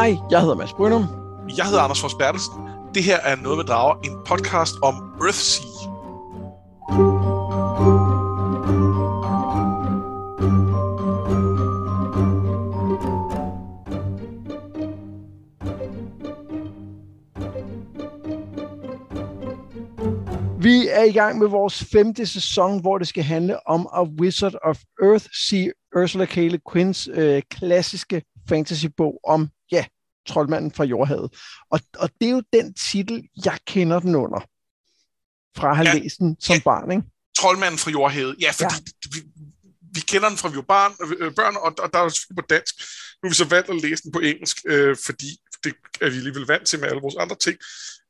Hej, jeg hedder Mads Brynum. Jeg hedder Anders Fors Bertelsen. Det her er Noget med Drager, en podcast om Earthsea. Vi er i gang med vores femte sæson, hvor det skal handle om A Wizard of Earth, Sea Ursula K. Le Guins øh, klassiske fantasybog om, ja, troldmanden fra jordhavet. Og, og det er jo den titel, jeg kender den under, fra at have Ja. læst den som Ja. barn, ikke? Troldmanden fra Jordhavet. Ja, fordi ja. Vi, vi kender den fra vi var barn, øh, børn, og, og der er selvfølgelig på dansk. Nu har vi så valgt at læse den på engelsk, øh, fordi det er vi alligevel vant til med alle vores andre ting.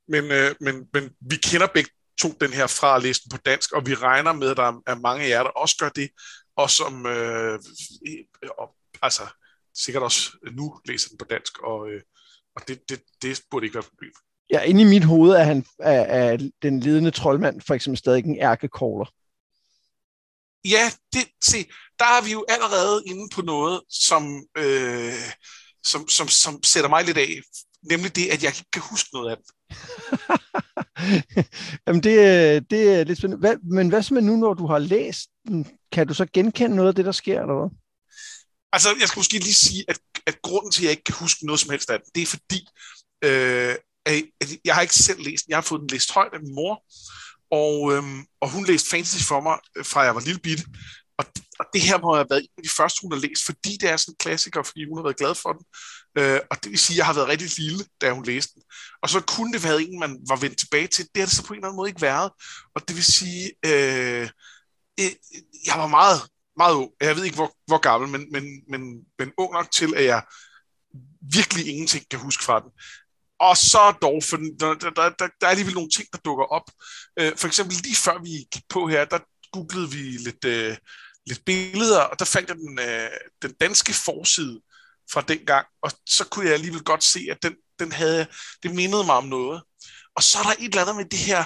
Men, øh, men, men vi kender begge to den her fra at læse den på dansk, og vi regner med, at der er mange af jer, der også gør det, og som øh, og, altså, sikkert også nu læser den på dansk, og, øh, og det, det, det burde ikke være et problem. Ja, inde i mit hoved er, han, er, er den ledende troldmand for eksempel stadig en ærkekogler. Ja, det, se, der er vi jo allerede inde på noget, som, øh, som, som, som sætter mig lidt af. Nemlig det, at jeg ikke kan huske noget af det. Jamen, det, er- det er lidt spændende. Hvad, men hvad så med nu, når du har læst den? Kan du så genkende noget af det, der sker, eller hvad? Altså, jeg skal måske lige sige, at, at grunden til, at jeg ikke kan huske noget som helst af den, det er fordi, øh, at jeg har ikke selv læst den. Jeg har fået den læst højt af min mor, og, øhm, og hun læste fantasy for mig, øh, fra jeg var lille bitte. Og, og det her må have været en af de første, hun har læst, fordi det er sådan en klassiker, fordi hun har været glad for den. Øh, og det vil sige, at jeg har været rigtig lille, da hun læste den. Og så kunne det være en, man var vendt tilbage til. Det har det så på en eller anden måde ikke været. Og det vil sige, øh, øh, jeg var meget, meget ung. Jeg ved ikke, hvor, hvor gammel, men, men, men, men ung nok til, at jeg virkelig ingenting kan huske fra den. Og så dog, for der, der, der, der, er alligevel nogle ting, der dukker op. Øh, for eksempel lige før vi gik på her, der googlede vi lidt, øh, lidt billeder, og der fandt jeg den, øh, den danske forside fra den gang, og så kunne jeg alligevel godt se, at den, den havde, det mindede mig om noget. Og så er der et eller andet med det her,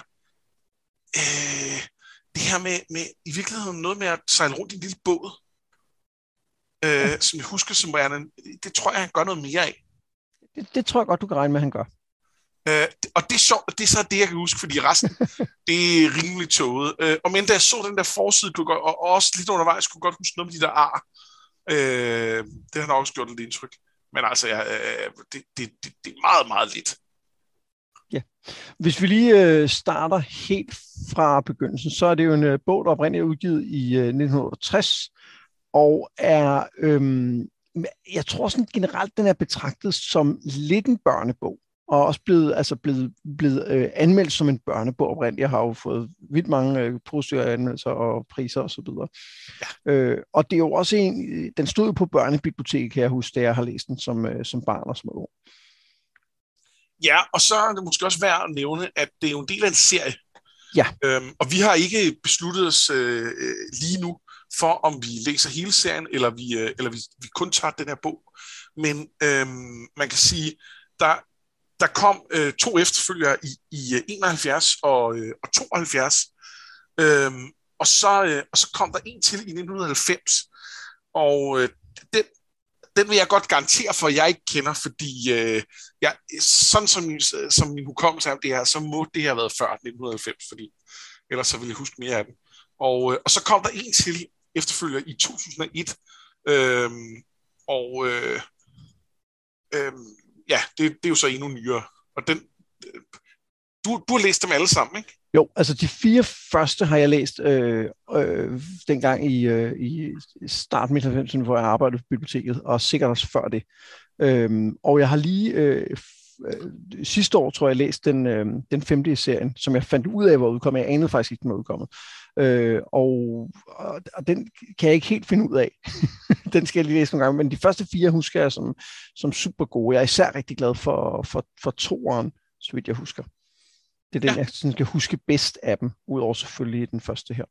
øh, det her med, med i virkeligheden noget med at sejle rundt i en lille båd, øh, som jeg husker som værende, det tror jeg, han gør noget mere af. Det, det tror jeg godt, du kan regne med, han gør. Øh, og det er sjovt, det er så det, jeg kan huske, fordi resten, det er rimelig tåget. Øh, og men da jeg så den der forside, kunne godt, og også lidt undervejs, kunne godt huske noget med de der ar. Øh, det har nok også gjort lidt indtryk. Men altså, jeg, øh, det, det, det, det er meget, meget lidt. Hvis vi lige øh, starter helt fra begyndelsen, så er det jo en øh, bog, der oprindeligt er udgivet i øh, 1960, og er, øhm, jeg tror sådan generelt, den er betragtet som lidt en børnebog, og også blevet, altså blevet, blevet øh, anmeldt som en børnebog oprindeligt. Jeg har jo fået vildt mange øh, positive anmeldelser og priser osv. Ja. Øh, og det er jo også en, øh, den stod jo på børnebiblioteket, kan jeg huske, da jeg har læst den som, øh, som barn og som ung. Ja, og så er det måske også værd at nævne, at det er jo en del af en serie. Ja. Øhm, og vi har ikke besluttet os øh, øh, lige nu for, om vi læser hele serien, eller vi, øh, eller vi, vi kun tager den her bog. Men øhm, man kan sige, der, der kom øh, to efterfølgere i, i øh, 71 og, øh, og 72. Øhm, og, så, øh, og så kom der en til i 1990. Og øh, den, den vil jeg godt garantere for, at jeg ikke kender, fordi øh, jeg, sådan som, som min hukommelse er om det her, så må det have været før 1990, fordi ellers så ville jeg huske mere af den. Og, øh, og så kom der en til efterfølger i 2001, øhm, og øh, øh, ja, det, det er jo så endnu nyere. Og den, øh, du, du har læst dem alle sammen, ikke? Jo, altså de fire første har jeg læst øh, øh, dengang i, øh, i start midt 90'erne, hvor jeg arbejdede på biblioteket, og sikkert også før det. Øhm, og jeg har lige øh, f- øh, sidste år, tror jeg, læst den, øh, den femte i serien, som jeg fandt ud af, hvor udkommet. Jeg anede faktisk ikke, den var udkommet. Øh, og, og, og den kan jeg ikke helt finde ud af. den skal jeg lige læse nogle gange, men de første fire husker jeg som, som super gode. Jeg er især rigtig glad for, for, for toeren, så vidt jeg husker. Det er den, ja. Jeg sådan skal huske bedst af dem, udover selvfølgelig den første her.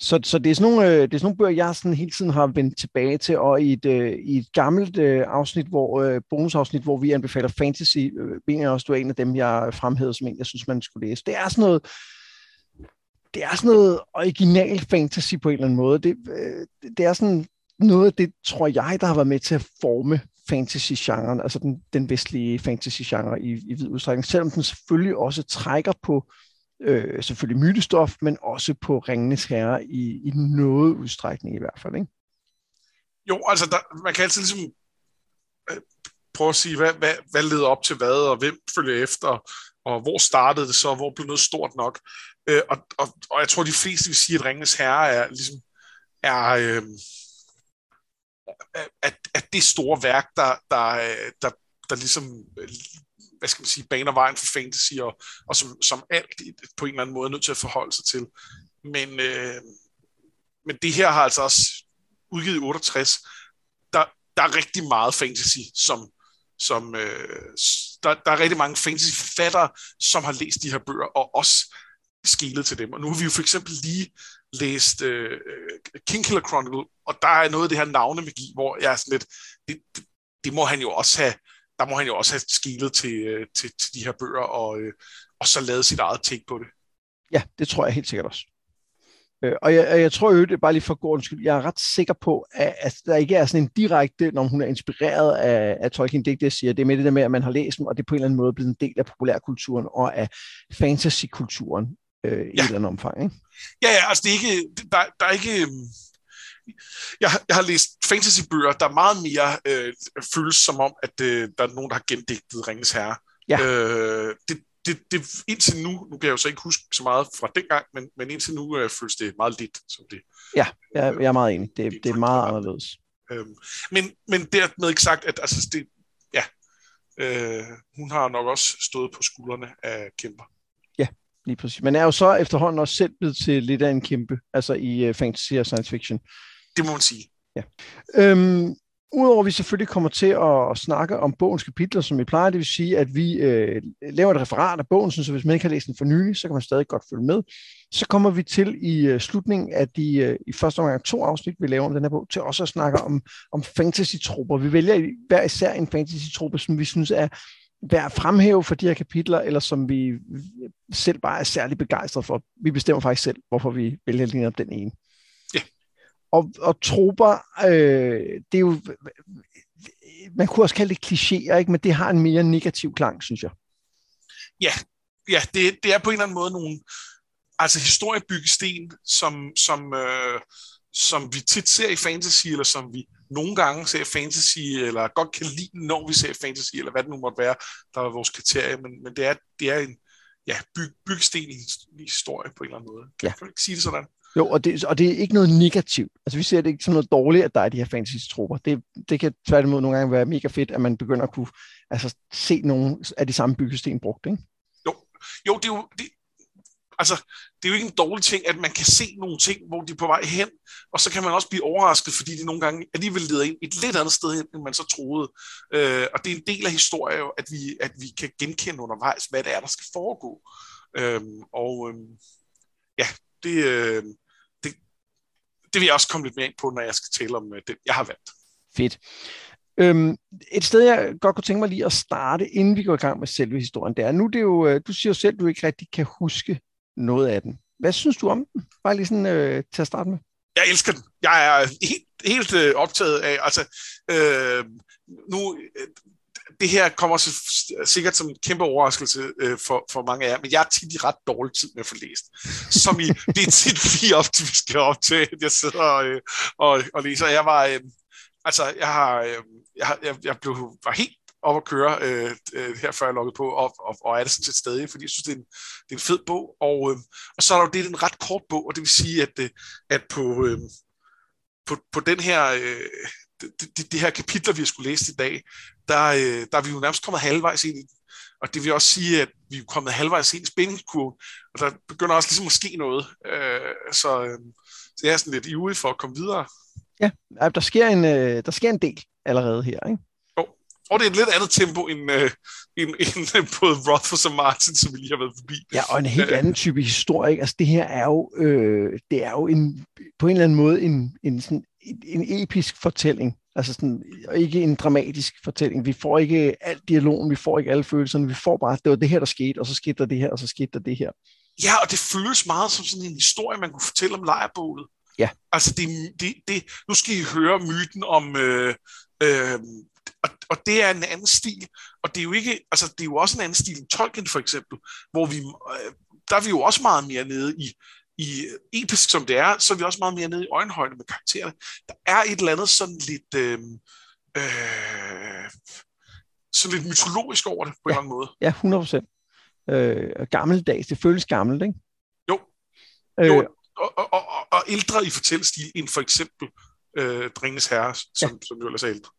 Så, så det, er sådan nogle, øh, det er sådan nogle bøger, jeg sådan hele tiden har vendt tilbage til, og i et, øh, i et gammelt øh, afsnit, hvor øh, bonusafsnit, hvor vi anbefaler fantasy, øh, mener jeg også, du er en af dem, jeg fremhævede, som en, jeg synes, man skulle læse. Det er sådan noget, det er sådan noget original fantasy på en eller anden måde. Det, øh, det er sådan noget af det, tror jeg, der har været med til at forme fantasy-genren, altså den, den vestlige fantasy-genre i, i vid udstrækning, selvom den selvfølgelig også trækker på øh, selvfølgelig mytestof, men også på Ringenes Herre i, i noget udstrækning i hvert fald, ikke? Jo, altså der, man kan altid ligesom øh, prøve at sige, hvad, hvad, hvad leder op til hvad, og hvem følger efter, og hvor startede det så, hvor blev noget stort nok. Øh, og, og, og jeg tror, de fleste vil sige, at Ringenes Herre er ligesom er, øh, at, at det store værk, der, der, der, der ligesom hvad skal man sige, baner vejen for fantasy, og, og som, som alt på en eller anden måde er nødt til at forholde sig til. Men, øh, men det her har altså også udgivet i 68. Der, der er rigtig meget fantasy, som, som øh, der, der er rigtig mange fantasyfattere, som har læst de her bøger, og også skilet til dem. Og nu har vi jo for eksempel lige læst øh, øh Kingkiller Chronicle, og der er noget af det her navnemagi, hvor jeg er sådan lidt, det, det, det må han jo også have, der må han jo også have skilet til, øh, til, til de her bøger, og, øh, og så lavet sit eget take på det. Ja, det tror jeg helt sikkert også. Øh, og jeg, jeg tror jo, det er bare lige for god skyld, jeg er ret sikker på, at, at der ikke er sådan en direkte, når hun er inspireret af, af Tolkien digte, jeg siger, det er med det der med, at man har læst dem, og det er på en eller anden måde blevet en del af populærkulturen og af fantasykulturen øh, ja. i et eller andet omfang. Ikke? Ja, ja, altså det er ikke, der, der er ikke, øhm, jeg, jeg har læst fantasybøger, der meget mere øh, føles som om, at øh, der er nogen, der har gendigtet Ringens Herre. Ja. Øh, det, det, det, indtil nu, nu kan jeg jo så ikke huske så meget fra dengang, men, men indtil nu øh, føles det meget lidt som det. Ja, jeg, jeg er meget enig. Det, det, det er meget anderledes. Øhm, men, men dermed ikke sagt, at altså, det, ja, øh, hun har nok også stået på skuldrene af kæmper. Lige præcis. Men er jo så efterhånden også selv blevet til lidt af en kæmpe, altså i uh, fantasy og science fiction. Det må man sige. Ja. Øhm, Udover at vi selvfølgelig kommer til at snakke om bogens kapitler, som vi plejer, det vil sige, at vi øh, laver et referat af bogen, så hvis man ikke har læst den for nylig, så kan man stadig godt følge med. Så kommer vi til i øh, slutningen af de øh, i første omgang to afsnit, vi laver om den her bog, til også at snakke om, om fantasy-trupper. Vi vælger hver især en fantasy-truppe, som vi synes er værd at fremhæve for de her kapitler, eller som vi selv bare er særlig begejstrede for. Vi bestemmer faktisk selv, hvorfor vi vælger lige op den ene. Og, og troper, øh, det er jo, man kunne også kalde det klichéer, ikke? men det har en mere negativ klang, synes jeg. Ja, ja det, det er på en eller anden måde nogle altså historiebyggesten, som, som, øh, som vi tit ser i fantasy, eller som vi nogle gange ser fantasy, eller godt kan lide, når vi ser fantasy, eller hvad det nu måtte være, der er vores kriterie, men, men det, er, det er en ja, byg, byggesten i, i historie på en eller anden måde. Kan ja. du ikke sige det sådan? Jo, og det, og det er ikke noget negativt. Altså vi ser det ikke som noget dårligt, at der er de her fantasy-trupper. Det, det kan tværtimod nogle gange være mega fedt, at man begynder at kunne altså, se nogle af de samme byggesten brugt, ikke? Jo, jo det er jo... Det, altså, det er jo ikke en dårlig ting, at man kan se nogle ting, hvor de er på vej hen, og så kan man også blive overrasket, fordi de nogle gange alligevel leder ind et lidt andet sted hen, end man så troede. Øh, og det er en del af historien jo, at vi, at vi kan genkende undervejs, hvad det er, der skal foregå. Øh, og øh, ja, det, øh, det, det vil jeg også komme lidt mere ind på, når jeg skal tale om øh, det, jeg har valgt. Fedt. Øhm, et sted, jeg godt kunne tænke mig lige at starte, inden vi går i gang med selve historien, det er, nu det er jo, øh, du siger jo selv, at du ikke rigtig kan huske noget af den. Hvad synes du om den? Bare lige sådan øh, til at starte med. Jeg elsker den. Jeg er helt, helt øh, optaget af, altså, øh, nu, øh, det her kommer så sikkert som en kæmpe overraskelse øh, for, for mange af jer, men jeg er tit i ret dårlig tid med at få læst. Som i, det er tit lige ofte, til, vi skal op til, at jeg sidder og, øh, og, og læser. Jeg var, øh, altså, jeg har, øh, jeg, jeg, jeg blev, var helt op at køre øh, øh, her før jeg loggede på, og, og, og er det sådan set stadig, fordi jeg synes, det er en, det er en fed bog. Og, øh, og så er der jo det, er en ret kort bog, og det vil sige, at, øh, at på, øh, på, på den her, øh, det, de, de her kapitler, vi har skulle læse i dag, der, øh, der er vi jo nærmest kommet halvvejs ind i den. Og det vil også sige, at vi er kommet halvvejs ind i spændingskurven, og der begynder også ligesom at ske noget. Øh, så, øh, så jeg er sådan lidt ivrig for at komme videre. Ja, der sker en, øh, der sker en del allerede her, ikke? Og det er et lidt andet tempo end, øh, end, end både Rothfuss og Martin, som vi lige har været forbi. Ja, og en helt anden type historie. Ikke? Altså det her er jo, øh, det er jo en, på en eller anden måde en, en, sådan, en episk fortælling. Altså sådan, ikke en dramatisk fortælling. Vi får ikke alt dialogen, vi får ikke alle følelserne, vi får bare, det var det her, der skete, og så skete der det her, og så skete der det her. Ja, og det føles meget som sådan en historie, man kunne fortælle om lejrbålet. Ja. Altså, det, det, det, nu skal I høre myten om, øh, øh, og, og det er en anden stil, og det er jo ikke, altså det er jo også en anden stil end Tolkien for eksempel, hvor vi, øh, der er vi jo også meget mere nede i, i episk som det er, så er vi også meget mere nede i øjenhøjde med karaktererne. Der er et eller andet sådan lidt, øh, øh, sådan lidt mytologisk over det, på ja. en eller anden måde. Ja, 100 procent. Øh, gammeldags, det føles gammelt, ikke? Jo. Øh, jo og, og, og, og ældre i fortællestil end for eksempel øh, Dringens Herre, som, ja. som jo ellers er ældre.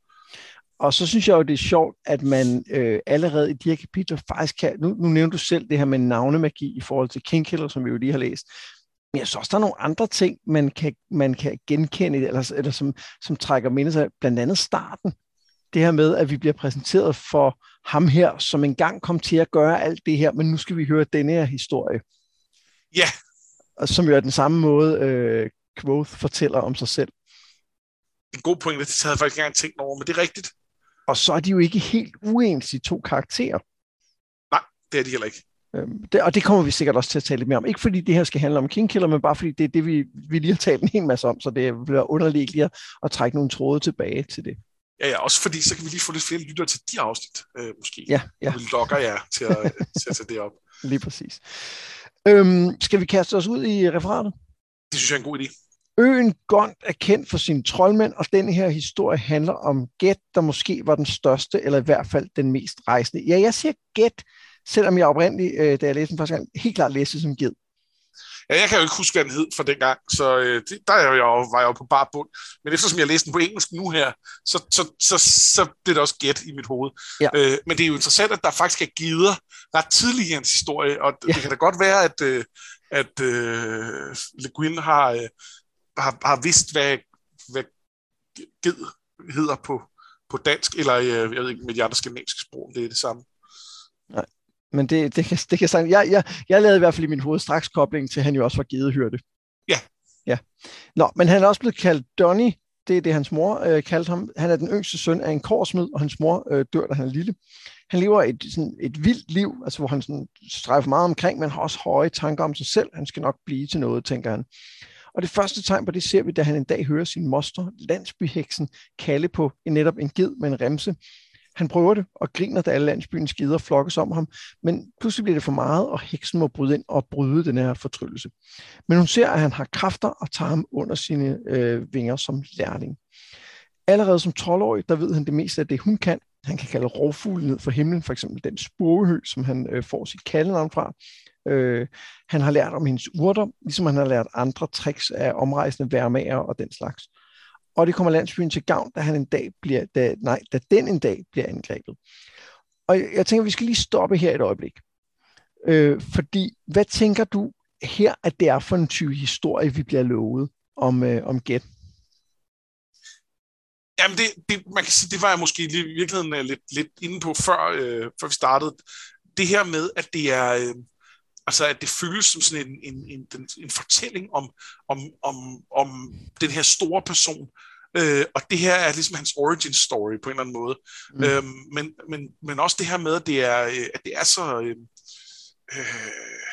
Og så synes jeg jo, det er sjovt, at man øh, allerede i de her kapitler faktisk kan... Nu, nu nævner du selv det her med navnemagi i forhold til Kingkiller, som vi jo lige har læst. Men jeg synes også, der er nogle andre ting, man kan, man kan genkende, eller, eller som, som trækker minde sig. Blandt andet starten. Det her med, at vi bliver præsenteret for ham her, som engang kom til at gøre alt det her, men nu skal vi høre denne her historie. Ja. Og som jo er den samme måde, øh, Quoth fortæller om sig selv. En god pointe, det havde jeg faktisk ikke engang tænkt over, men det er rigtigt. Og så er de jo ikke helt uens, de to karakterer. Nej, det er de heller ikke. Øhm, det, og det kommer vi sikkert også til at tale lidt mere om. Ikke fordi det her skal handle om King Killer, men bare fordi det er det, vi, vi lige har talt en hel masse om, så det bliver underligt lige at trække nogle tråde tilbage til det. Ja, ja, også fordi så kan vi lige få lidt flere lytter til de afsnit, øh, måske. Ja, ja. Vi lokker jer til at, til at tage det op. Lige præcis. Øhm, skal vi kaste os ud i referatet? Det synes jeg er en god idé. Øen Gond er kendt for sine troldmænd, og den her historie handler om Gæt, der måske var den største, eller i hvert fald den mest rejsende. Ja, jeg siger Gæt, selvom jeg oprindeligt, øh, da jeg læste den første gang, helt klart læste som Ged. Ja, jeg kan jo ikke huske, hvad den hed fra dengang, så øh, det, der er jeg jo, var jeg jo på bar bund. Men eftersom jeg læste den på engelsk nu her, så, så, så, så bliver det også gæt i mit hoved. Ja. Øh, men det er jo interessant, at der faktisk er gider ret tidligt i hans historie, og ja. det kan da godt være, at, øh, at øh, Le Guin har, øh, har, har vidst, hvad, hvad ged hedder på, på dansk, eller øh, jeg ved ikke, med de andre skandinaviske sprog, det er det samme. Nej, men det, det, kan, det kan sige, jeg, jeg, jeg lavede i hvert fald i min hoved straks kobling til, at han jo også var gedehyrde. Ja. Ja. Nå, men han er også blevet kaldt Donny, det er det, hans mor øh, kaldte ham. Han er den yngste søn af en korsmed, og hans mor øh, dør, da han er lille. Han lever et, sådan, et vildt liv, altså hvor han sådan, strejfer meget omkring, men har også høje tanker om sig selv. Han skal nok blive til noget, tænker han. Og det første tegn på det ser vi, da han en dag hører sin moster, landsbyheksen, kalde på en netop en ged med en remse. Han prøver det og griner, da alle landsbyens gider flokkes om ham, men pludselig bliver det for meget, og heksen må bryde ind og bryde den her fortryllelse. Men hun ser, at han har kræfter og tager ham under sine øh, vinger som lærling. Allerede som 12-årig, der ved han det meste af det, hun kan. Han kan kalde rovfugle ned fra himlen, for eksempel den spurvehø, som han øh, får sit kaldenavn fra. Øh, han har lært om hendes urter, ligesom han har lært andre tricks af omrejsende værmager og den slags. Og det kommer landsbyen til gavn, da, han en dag bliver, da, nej, da den en dag bliver angrebet. Og jeg, jeg tænker, vi skal lige stoppe her et øjeblik. Øh, fordi, hvad tænker du her, at det er for en type historie, vi bliver lovet om, øh, om Gæt? Jamen, det, det, man kan sige, det var jeg måske i virkeligheden øh, lidt, lidt inde på, før, øh, før vi startede. Det her med, at det er... Øh, Altså at det føles som sådan en, en, en, en, en fortælling om, om, om, om den her store person. Øh, og det her er ligesom hans origin story på en eller anden måde. Mm. Øhm, men, men, men også det her med, at det er, at det er så... Øh, øh,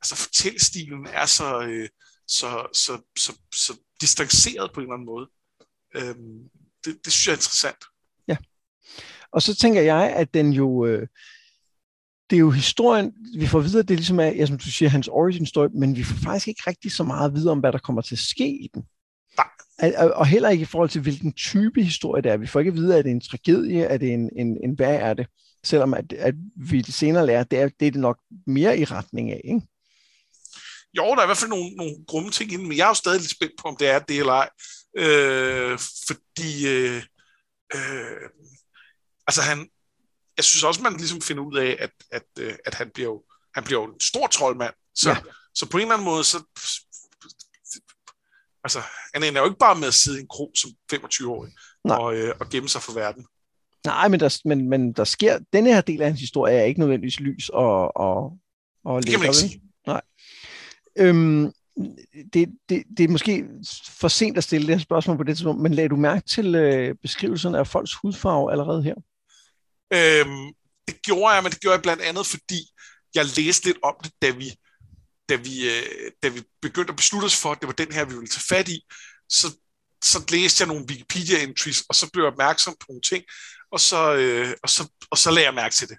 altså fortællestilen er så, øh, så, så, så, så distanceret på en eller anden måde. Øhm, det, det synes jeg er interessant. Ja. Og så tænker jeg, at den jo... Øh det er jo historien, vi får videre, det er ligesom, at, ja, som du siger, hans origin story, men vi får faktisk ikke rigtig så meget at vide om, hvad der kommer til at ske i den. Nej. Og heller ikke i forhold til, hvilken type historie det er. Vi får ikke at vide, at det er en tragedie, er det en, en, en hvad er det? Selvom at, at vi senere lærer, det er, det er det nok mere i retning af, ikke? Jo, der er i hvert fald nogle, nogle grumme ting inden, men jeg er jo stadig lidt spændt på, om det er det eller ej. Øh, fordi øh, øh, altså han, jeg synes også, man ligesom finder ud af, at, at, øh, at han, bliver jo, han bliver jo en stor troldmand. Så, ja. så på en eller anden måde, så, altså, han ender jo ikke bare med at sidde i en krog som 25-årig og, øh, og gemme sig for verden. Nej, men der, men, men der sker, denne her del af hans historie er ikke nødvendigvis lys og, og, og det kan man ikke sige. Nej. Øhm, det, det, det er måske for sent at stille det her spørgsmål på det tidspunkt, men lagde du mærke til øh, beskrivelsen af folks hudfarve allerede her? Øhm, det gjorde jeg, men det gjorde jeg blandt andet, fordi jeg læste lidt om det, da vi, da vi, øh, da vi begyndte at beslutte os for, at det var den her, vi ville tage fat i. Så, så læste jeg nogle Wikipedia-entries, og så blev jeg opmærksom på nogle ting, og så, øh, og så, og så lagde jeg mærke til det.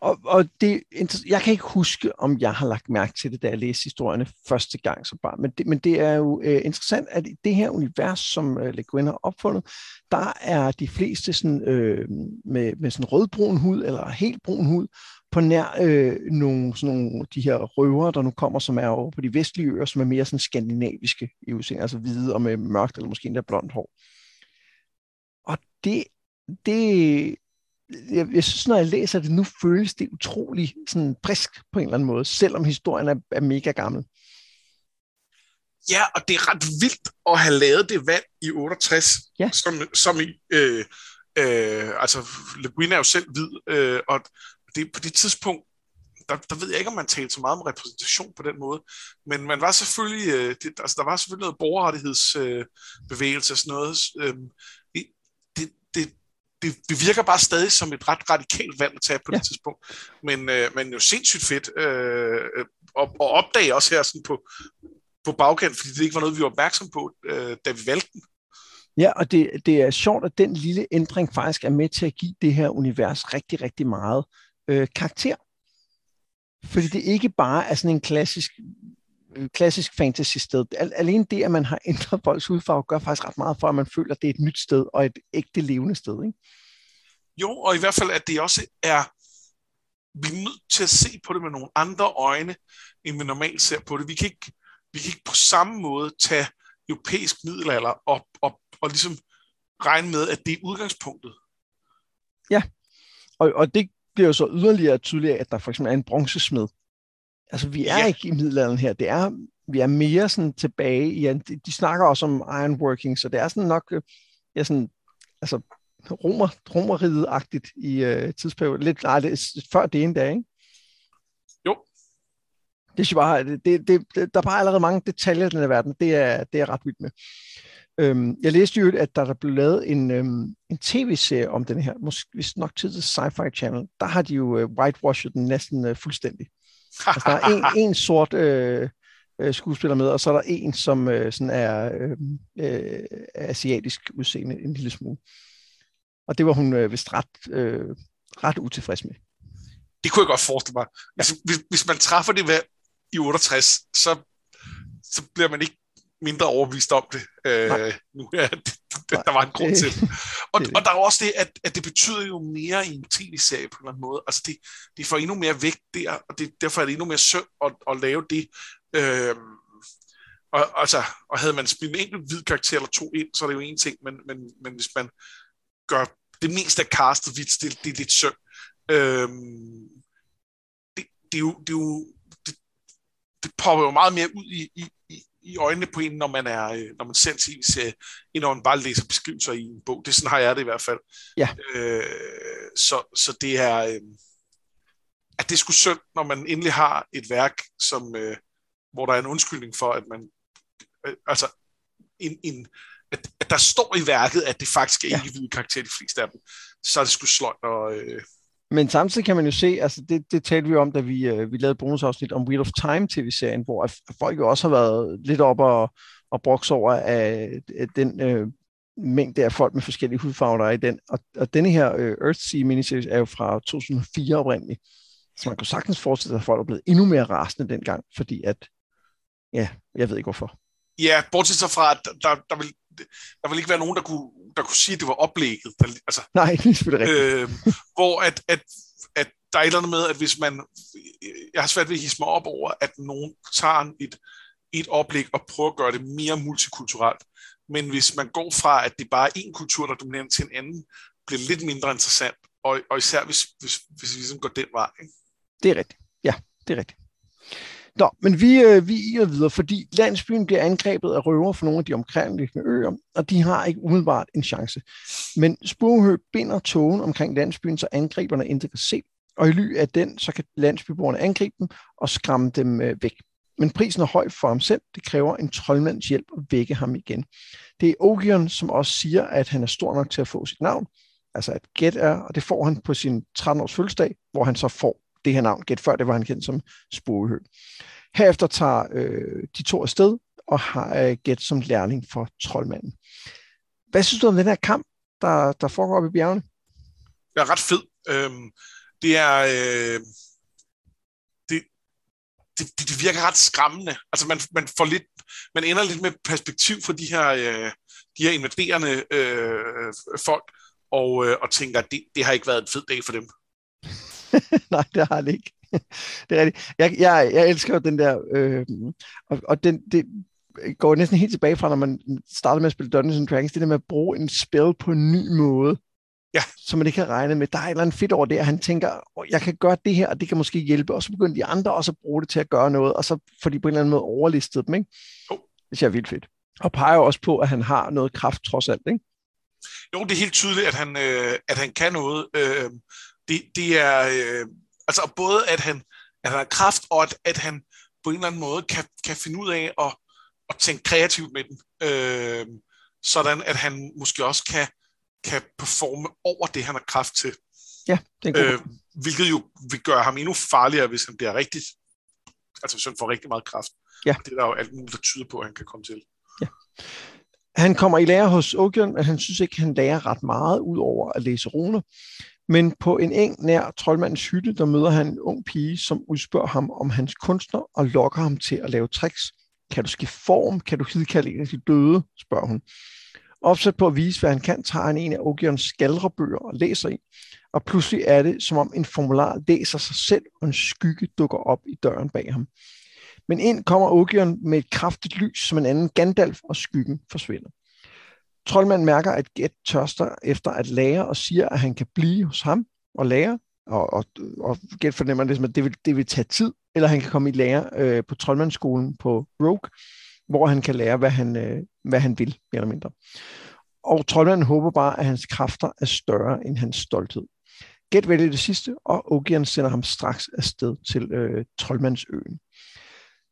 Og, og det, jeg kan ikke huske, om jeg har lagt mærke til det, da jeg læste historierne første gang som barn, men det, men det er jo øh, interessant, at i det her univers, som øh, Le Guin har opfundet, der er de fleste sådan, øh, med, med sådan rødbrun hud, eller helt brun hud, på nær øh, nogle, sådan nogle de her røver, der nu kommer, som er over på de vestlige øer, som er mere sådan skandinaviske i udseende, altså hvide og med mørkt eller måske endda blondt hår. Og det, det, jeg, jeg synes, når jeg læser det nu, føles det utrolig sådan frisk på en eller anden måde, selvom historien er, er mega gammel. Ja, og det er ret vildt at have lavet det valg i 68, ja. som, som i, øh, øh, altså Le Guin er jo selv hvid, øh, og det, på det tidspunkt, der, der ved jeg ikke, om man talte så meget om repræsentation på den måde, men man var selvfølgelig, øh, det, altså der var selvfølgelig noget borgerrettighedsbevægelse øh, og sådan noget. Øh, det, det, det, det virker bare stadig som et ret radikalt valg at tage på ja. det tidspunkt, men, øh, men jo sindssygt fedt øh, at, at opdage også her sådan på, på bagkant, fordi det ikke var noget, vi var opmærksom på, øh, da vi valgte den. Ja, og det, det er sjovt, at den lille ændring faktisk er med til at give det her univers rigtig, rigtig meget øh, karakter. Fordi det ikke bare er sådan en klassisk, klassisk fantasy-sted. Alene det, at man har ændret folks hudfarve, gør faktisk ret meget for, at man føler, at det er et nyt sted og et ægte levende sted. Ikke? Jo, og i hvert fald, at det også er, vi er nødt til at se på det med nogle andre øjne, end vi normalt ser på det. Vi kan ikke, vi kan ikke på samme måde tage europæisk middelalder og, og, og ligesom regne med, at det er udgangspunktet. Ja, og, og det bliver jo så yderligere tydeligt, at der for eksempel er en bronzesmed. Altså, vi er ja. ikke i middelalderen her. Det er, vi er mere sådan tilbage i, de, de snakker også om ironworking, så det er sådan nok, øh, ja, sådan, altså, romer, romeriet-agtigt i uh, tidsperioden. Lidt, nej, det er før det ene dag, ikke? Jo. Det er bare, det, det, det, der er bare allerede mange detaljer i den her verden. Det er, det er ret vildt med. Øhm, jeg læste jo, at der, der blev lavet en, øhm, en tv-serie om den her, måske hvis nok tid til Sci-Fi Channel, der har de jo øh, whitewashed den næsten øh, fuldstændig. altså, der er en, en sort øh, øh, skuespiller med, og så er der en, som øh, sådan er øh, øh, asiatisk udseende en lille smule. Og det var hun øh, vist ret, øh, ret utilfreds med. Det kunne jeg godt forestille mig. Ja. Altså, hvis, hvis man træffer det ved, i 68, så, så bliver man ikke mindre overbevist om det. Øh, nu ja, det, det, der var en grund til det. Og, og der er også det, at, at det betyder jo mere i en tv-serie på en eller anden måde. Altså det, det får endnu mere vægt der, og det, derfor er det endnu mere synd at, at lave det. Øh, og, altså, og havde man spillet en enkelt hvid karakter eller to ind, så er det jo en ting, men, men, men hvis man gør det meste af castet hvidt, det, det er lidt synd. Øh, det, det, er jo, det er jo det, det popper jo meget mere ud i, i, i øjnene på en, når man, er, øh, når man ser en tv-serie, end når man bare læser beskrivelser i en bog. Det sådan har jeg det i hvert fald. Ja. Øh, så, så det er, øh, at det er sgu synd, når man endelig har et værk, som, øh, hvor der er en undskyldning for, at man, øh, altså, en, en, at, at der står i værket, at det faktisk er ja. individuelle karakter, de fleste af dem, så er det sgu sløjt og, øh, men samtidig kan man jo se, altså det, det talte vi om, da vi, øh, vi lavede bonusafsnit om Wheel of Time tv-serien, hvor folk jo også har været lidt op og, og brokse over af, af den øh, mængde af folk med forskellige hudfarver, der er i den. Og, og denne her øh, Earthsea miniseries er jo fra 2004 oprindeligt. Så man kunne sagtens forestille sig, at folk er blevet endnu mere rasende dengang, fordi at, ja, jeg ved ikke hvorfor. Ja, bortset så fra, at der, der, vil, der vil ikke være nogen, der kunne der kunne sige, at det var oplægget. Der, altså, Nej, det er selvfølgelig rigtigt. Øh, hvor at, at, at der er et eller andet med, at hvis man... Jeg har svært ved at hisse mig op over, at nogen tager et, et oplæg og prøver at gøre det mere multikulturelt. Men hvis man går fra, at det bare er én kultur, der dominerer til en anden, bliver det lidt mindre interessant. Og, og især hvis, hvis, hvis vi ligesom går den vej. Ikke? Det er rigtigt. Ja, det er rigtigt. Nå, men vi, øh, vi er videre, fordi landsbyen bliver angrebet af røver fra nogle af de omkringliggende øer, og de har ikke umiddelbart en chance. Men Spurhø binder togen omkring landsbyen, så angriberne ikke kan se, og i ly af den, så kan landsbyboerne angribe dem og skræmme dem øh, væk. Men prisen er høj for ham selv. Det kræver en troldmands hjælp at vække ham igen. Det er Ogion, som også siger, at han er stor nok til at få sit navn. Altså at Get er, og det får han på sin 13-års fødselsdag, hvor han så får det her navn. Gæt før det var han kendt som Sporehø. Herefter tager øh, de to afsted og har øh, Gæt som lærling for troldmanden. Hvad synes du om den her kamp, der, der foregår oppe i bjergene? Det er ret fed. Øhm, det er... Øh, det, det, det virker ret skræmmende. Altså man, man får lidt, man ender lidt med perspektiv for de her, øh, de her invaderende øh, folk, og, øh, og tænker, at det, det har ikke været en fed dag for dem. Nej, det har det ikke. det er rigtigt. Jeg, jeg, jeg elsker jo den der, øh, og, og den, det går næsten helt tilbage fra, når man startede med at spille Dungeons and Dragons, det der med at bruge en spil på en ny måde. Ja. Så man ikke kan regne med. Der er et eller andet fedt over det, at han tænker, oh, jeg kan gøre det her, og det kan måske hjælpe. Og så begynder de andre også at bruge det til at gøre noget, og så får de på en eller anden måde overlistet dem. Ikke? Oh. Det er vildt fedt. Og peger også på, at han har noget kraft trods alt. Ikke? Jo, det er helt tydeligt, at han, øh, at han kan noget. Øh, det, det er øh, altså både, at han, at han har kraft, og at, at han på en eller anden måde kan, kan finde ud af at, at tænke kreativt med den. Øh, sådan at han måske også kan, kan performe over det, han har kraft til. Ja, det er øh, Hvilket jo vil gøre ham endnu farligere, hvis han bliver rigtigt, altså hvis han får rigtig meget kraft. Ja. Det er der jo alt muligt, der tyder på, at han kan komme til. Ja. Han kommer i lære hos Ogion, men han synes ikke, han lærer ret meget, ud over at læse runer. Men på en eng nær troldmandens hytte, der møder han en ung pige, som udspørger ham om hans kunstner og lokker ham til at lave tricks. Kan du skifte form? Kan du hidkalde en af de døde? spørger hun. Opsat på at vise, hvad han kan, tager han en af Ogions skaldrebøger og læser i. Og pludselig er det, som om en formular læser sig selv, og en skygge dukker op i døren bag ham. Men ind kommer Ogion med et kraftigt lys, som en anden Gandalf, og skyggen forsvinder. Troldmanden mærker, at Get tørster efter at lære, og siger, at han kan blive hos ham og lære. Og, og, og Get fornemmer ligesom, at det vil, det vil tage tid, eller han kan komme i lære øh, på troldmandsskolen på Rogue, hvor han kan lære, hvad han, øh, hvad han vil, mere eller mindre. Og troldmanden håber bare, at hans kræfter er større end hans stolthed. Get vælger det sidste, og Ogian sender ham straks afsted til øh, troldmandsøen.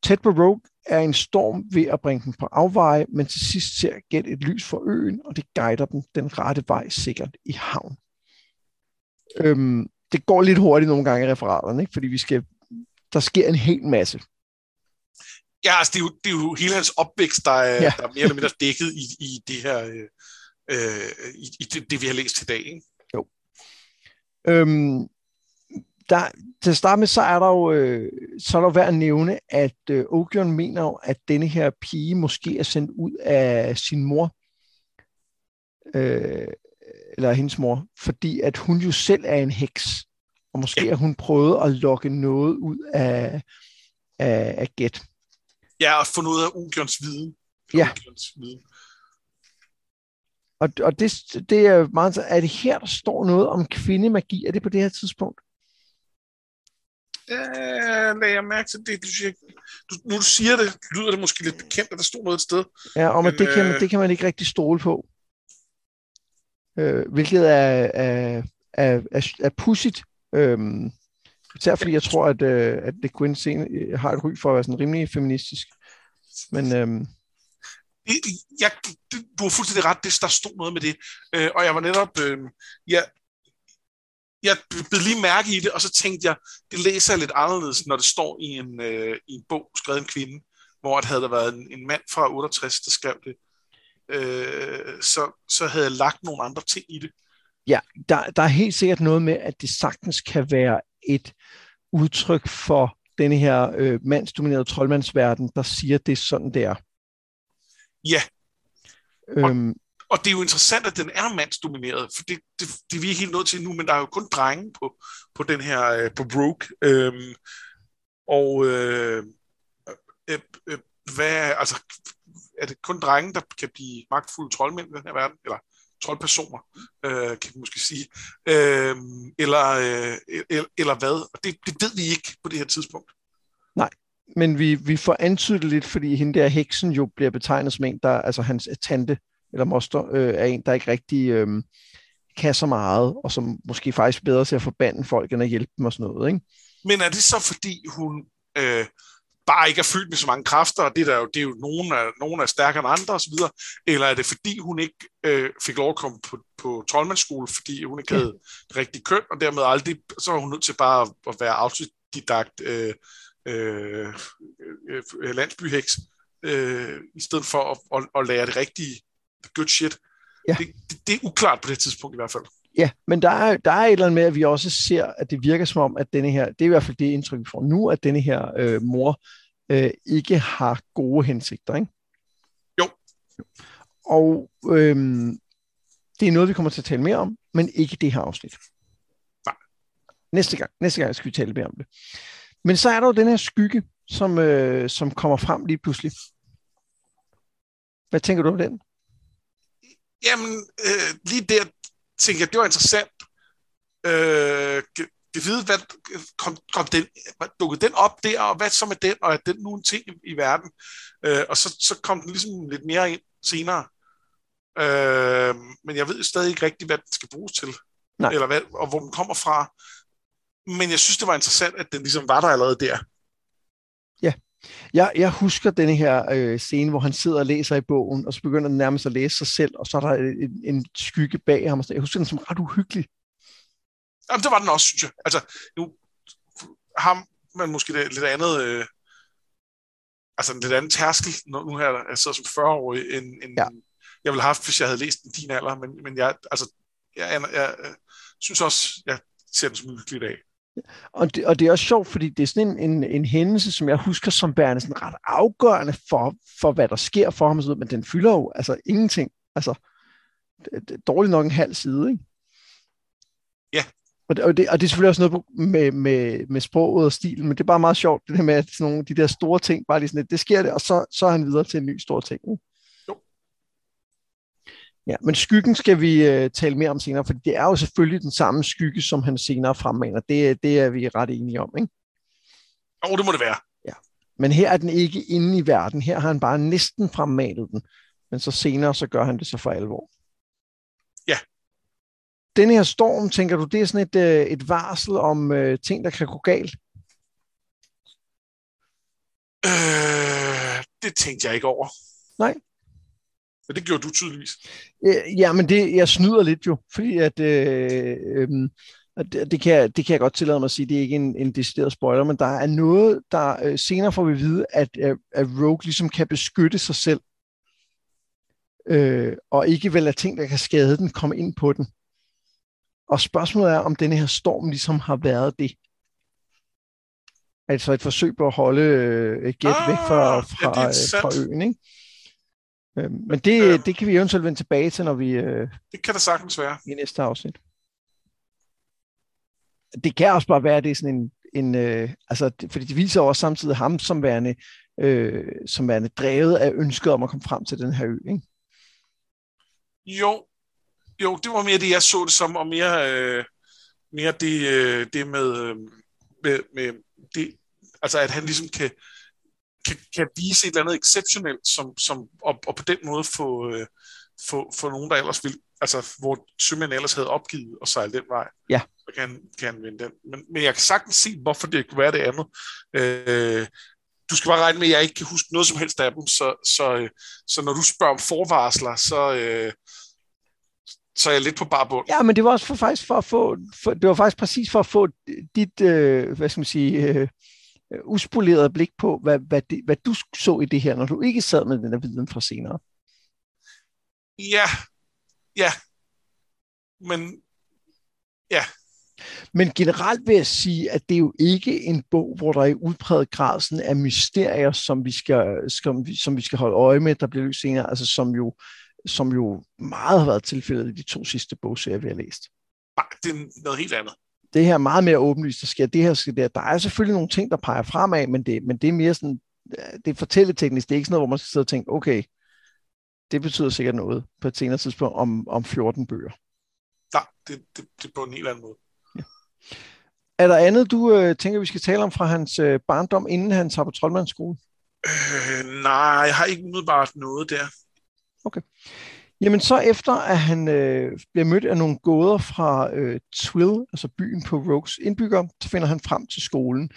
Tæt på Rogue er en storm ved at bringe dem på afveje, men til sidst ser Get et lys for øen, og det guider dem den rette vej sikkert i havn. Øhm, det går lidt hurtigt nogle gange i referaterne, ikke? fordi vi skal, der sker en hel masse. Ja, altså det er jo, det er jo hele hans opvækst, der er, ja. der er mere eller mindre dækket i, i det her, øh, øh, i, i det, det, vi har læst i dag. Ikke? Jo. Øhm, der, til at starte med, så er der jo, øh, så er der værd at nævne, at øh, Ogion mener jo, at denne her pige måske er sendt ud af sin mor, øh, eller hendes mor, fordi at hun jo selv er en heks, og måske ja. har hun prøvet at lokke noget ud af, af, af Get. Ja, og få noget af Ogions viden. Ja. Ogions viden. Og, og det, det er meget, er det her, der står noget om kvindemagi? Er det på det her tidspunkt? Ja, lagde jeg mærke til det. Du siger, du, nu du siger det, lyder det måske lidt bekendt, at der stod noget et sted. Ja, og men, det, kan man, øh, det kan man ikke rigtig stole på. Øh, hvilket er, er, er, er, er pudsigt. Øhm, især fordi jeg tror, at, øh, at The Queen scene har et ry for at være sådan rimelig feministisk. Men øhm, jeg, du har fuldstændig ret, det, der stod noget med det. Øh, og jeg var netop, øh, jeg, jeg blev lige mærke i det, og så tænkte jeg, det læser jeg lidt anderledes, når det står i en, øh, i en bog, skrevet en kvinde, hvor det havde der været en, en mand fra 68, der skrev det. Øh, så, så havde jeg lagt nogle andre ting i det. Ja, der, der er helt sikkert noget med, at det sagtens kan være et udtryk for denne her øh, mandsdominerede troldmandsverden, der siger, at det er sådan, det er. Ja. Øhm, og det er jo interessant, at den er mandsdomineret, for det, det, det er vi ikke helt nødt til nu, men der er jo kun drenge på, på den her, øh, på Brooke. Øhm, og øh, øh, øh, hvad, altså, er det kun drenge, der kan blive magtfulde troldmænd i den her verden? Eller troldpersoner, øh, kan vi måske sige. Øh, eller, øh, eller, eller hvad? Og det, det ved vi ikke på det her tidspunkt. Nej, men vi, vi får antydet lidt, fordi hende der heksen jo bliver betegnet som en, der, altså hans tante, eller moster, øh, er en, der ikke rigtig øh, kan så meget, og som måske faktisk er bedre til at forbande folk, end at hjælpe dem og sådan noget. Ikke? Men er det så, fordi hun øh, bare ikke er fyldt med så mange kræfter, og det, der jo, det er jo nogen er, nogen er stærkere end andre osv., eller er det fordi, hun ikke øh, fik lov at komme på, på troldmandsskole, fordi hun ikke ja. havde det rigtige køn, og dermed aldrig, så var hun nødt til bare at være autodidakt øh, øh, øh, øh, landsbyheks, øh, i stedet for at, at, at lære det rigtige good shit. Ja. Det, det, det er uklart på det tidspunkt i hvert fald. Ja, men der er, der er et eller andet med, at vi også ser, at det virker som om, at denne her, det er i hvert fald det indtryk, vi får nu, at denne her øh, mor øh, ikke har gode hensigter, ikke? Jo. Og øh, det er noget, vi kommer til at tale mere om, men ikke det her afsnit. Nej. Næste gang, næste gang skal vi tale mere om det. Men så er der jo den her skygge, som, øh, som kommer frem lige pludselig. Hvad tænker du om den? Jamen, øh, lige der tænkte jeg, det var interessant. Øh, det vide, hvad, kom, kom den, dukkede den op der, og hvad så med den, og er den nu en ting i, i verden? Øh, og så, så kom den ligesom lidt mere ind senere. Øh, men jeg ved stadig ikke rigtigt, hvad den skal bruges til, Nej. eller hvad, og hvor den kommer fra. Men jeg synes, det var interessant, at den ligesom var der allerede der. Jeg, jeg husker denne her øh, scene, hvor han sidder og læser i bogen, og så begynder han nærmest at læse sig selv, og så er der en, en skygge bag ham. Og sådan. Jeg husker den som ret uhyggelig. Jamen, det var den også, synes jeg. Altså, nu har man måske det lidt andet... Øh, altså en lidt anden tærskel, nu, nu her jeg sidder som 40-årig, end, end Ja. jeg ville have haft, hvis jeg havde læst den din alder. Men, men jeg, altså, jeg, jeg, jeg, jeg synes også, jeg ser den som uhyggelig i dag. Og det, og det er også sjovt, fordi det er sådan en, en, en hændelse, som jeg husker som værende sådan ret afgørende for, for hvad der sker for ham, men den fylder jo altså ingenting. Altså, dårligt nok en halv side, ikke? Ja. Og det, og, det, og det er selvfølgelig også noget med, med, med sproget og stilen, men det er bare meget sjovt, det der med, at sådan nogle, de der store ting, bare lige sådan, lidt, det sker det, og så, så er han videre til en ny stor ting. Ikke? Ja, men skyggen skal vi øh, tale mere om senere, for det er jo selvfølgelig den samme skygge, som han senere fremmaner. Det, det er vi ret enige om, ikke? Og det må det være. Men her er den ikke inde i verden. Her har han bare næsten fremmanet den. Men så senere, så gør han det så for alvor. Ja. Den her storm, tænker du, det er sådan et, øh, et varsel om øh, ting, der kan gå galt? Øh, det tænkte jeg ikke over. Nej. Men det gjorde du tydeligvis. Øh, ja, men det, jeg snyder lidt jo, fordi at, øh, øh, at det, det, kan, jeg- det kan jeg godt tillade mig at sige, det er ikke en, en decideret spoiler, men der er noget, der øh, senere får vi vide, at, øh, at Rogue ligesom kan beskytte sig selv, øh, og ikke vel lade ting, der kan skade den, komme ind på den. Og spørgsmålet er, om denne her storm ligesom har været det. Altså et forsøg på at holde øh, Get Ah, væk fra, ja, det er fra, øh, fra øen, ikke? Øh, men det, Ja. det kan vi eventuelt vende tilbage til, når vi øh, Det kan det sagtens være. i næste afsnit. Det kan også bare være, at det er sådan en, en øh, altså, fordi det viser også samtidig ham som værende, øh, som værende drevet af ønsket om at komme frem til den her ø. Ikke? Jo, jo, det var mere det, jeg så det som, og mere, øh, mere det, øh, det med, øh, med, med det, altså at han ligesom kan, kan, kan vise et eller andet exceptionelt, som, som, og, og på den måde få, øh, få, få nogen, der ellers vil, altså hvor sømænd ellers havde opgivet og sejle den vej, Ja. så kan kan han vinde den. Men, men jeg kan sagtens se, hvorfor det kunne være det andet. Øh, du skal bare regne med, at jeg ikke kan huske noget som helst af dem, så, så, øh, så når du spørger om forvarsler, så, øh, så er jeg lidt på bar bund. Ja, men det var også for, faktisk for at få, for, det var faktisk præcis for at få dit, øh, hvad skal man sige, øh, uspolerede blik på, hvad, hvad, det, hvad du så i det her, når du ikke sad med den der viden fra senere. Ja, ja. Men Men generelt vil jeg sige, at det er jo ikke en bog, hvor der er i udpræget grad sådan er mysterier, som vi skal, som vi, som vi skal holde øje med, der bliver løst senere, altså som jo, som jo meget har været tilfældet i de to sidste bogserier, vi har læst. nej, det er noget helt andet. Det her er meget mere åbenlyst, der sker det her, sker der. Der er selvfølgelig nogle ting, der peger fremad, men det, men det er mere sådan, det er fortælleteknisk, det er ikke sådan noget, hvor man skal sidde og tænke, okay, det betyder sikkert noget på et senere tidspunkt om, om 14 bøger. Nej, det, det, det på en helt anden måde. Er der andet, du øh, tænker, vi skal tale om fra hans øh, barndom, inden han tager på troldmandsskole? Øh, nej, jeg har ikke umiddelbart noget der. Jamen så efter, at han øh, bliver mødt af nogle gåder fra øh, Twill, altså byen på Rogues indbygger, så finder han frem til skolen.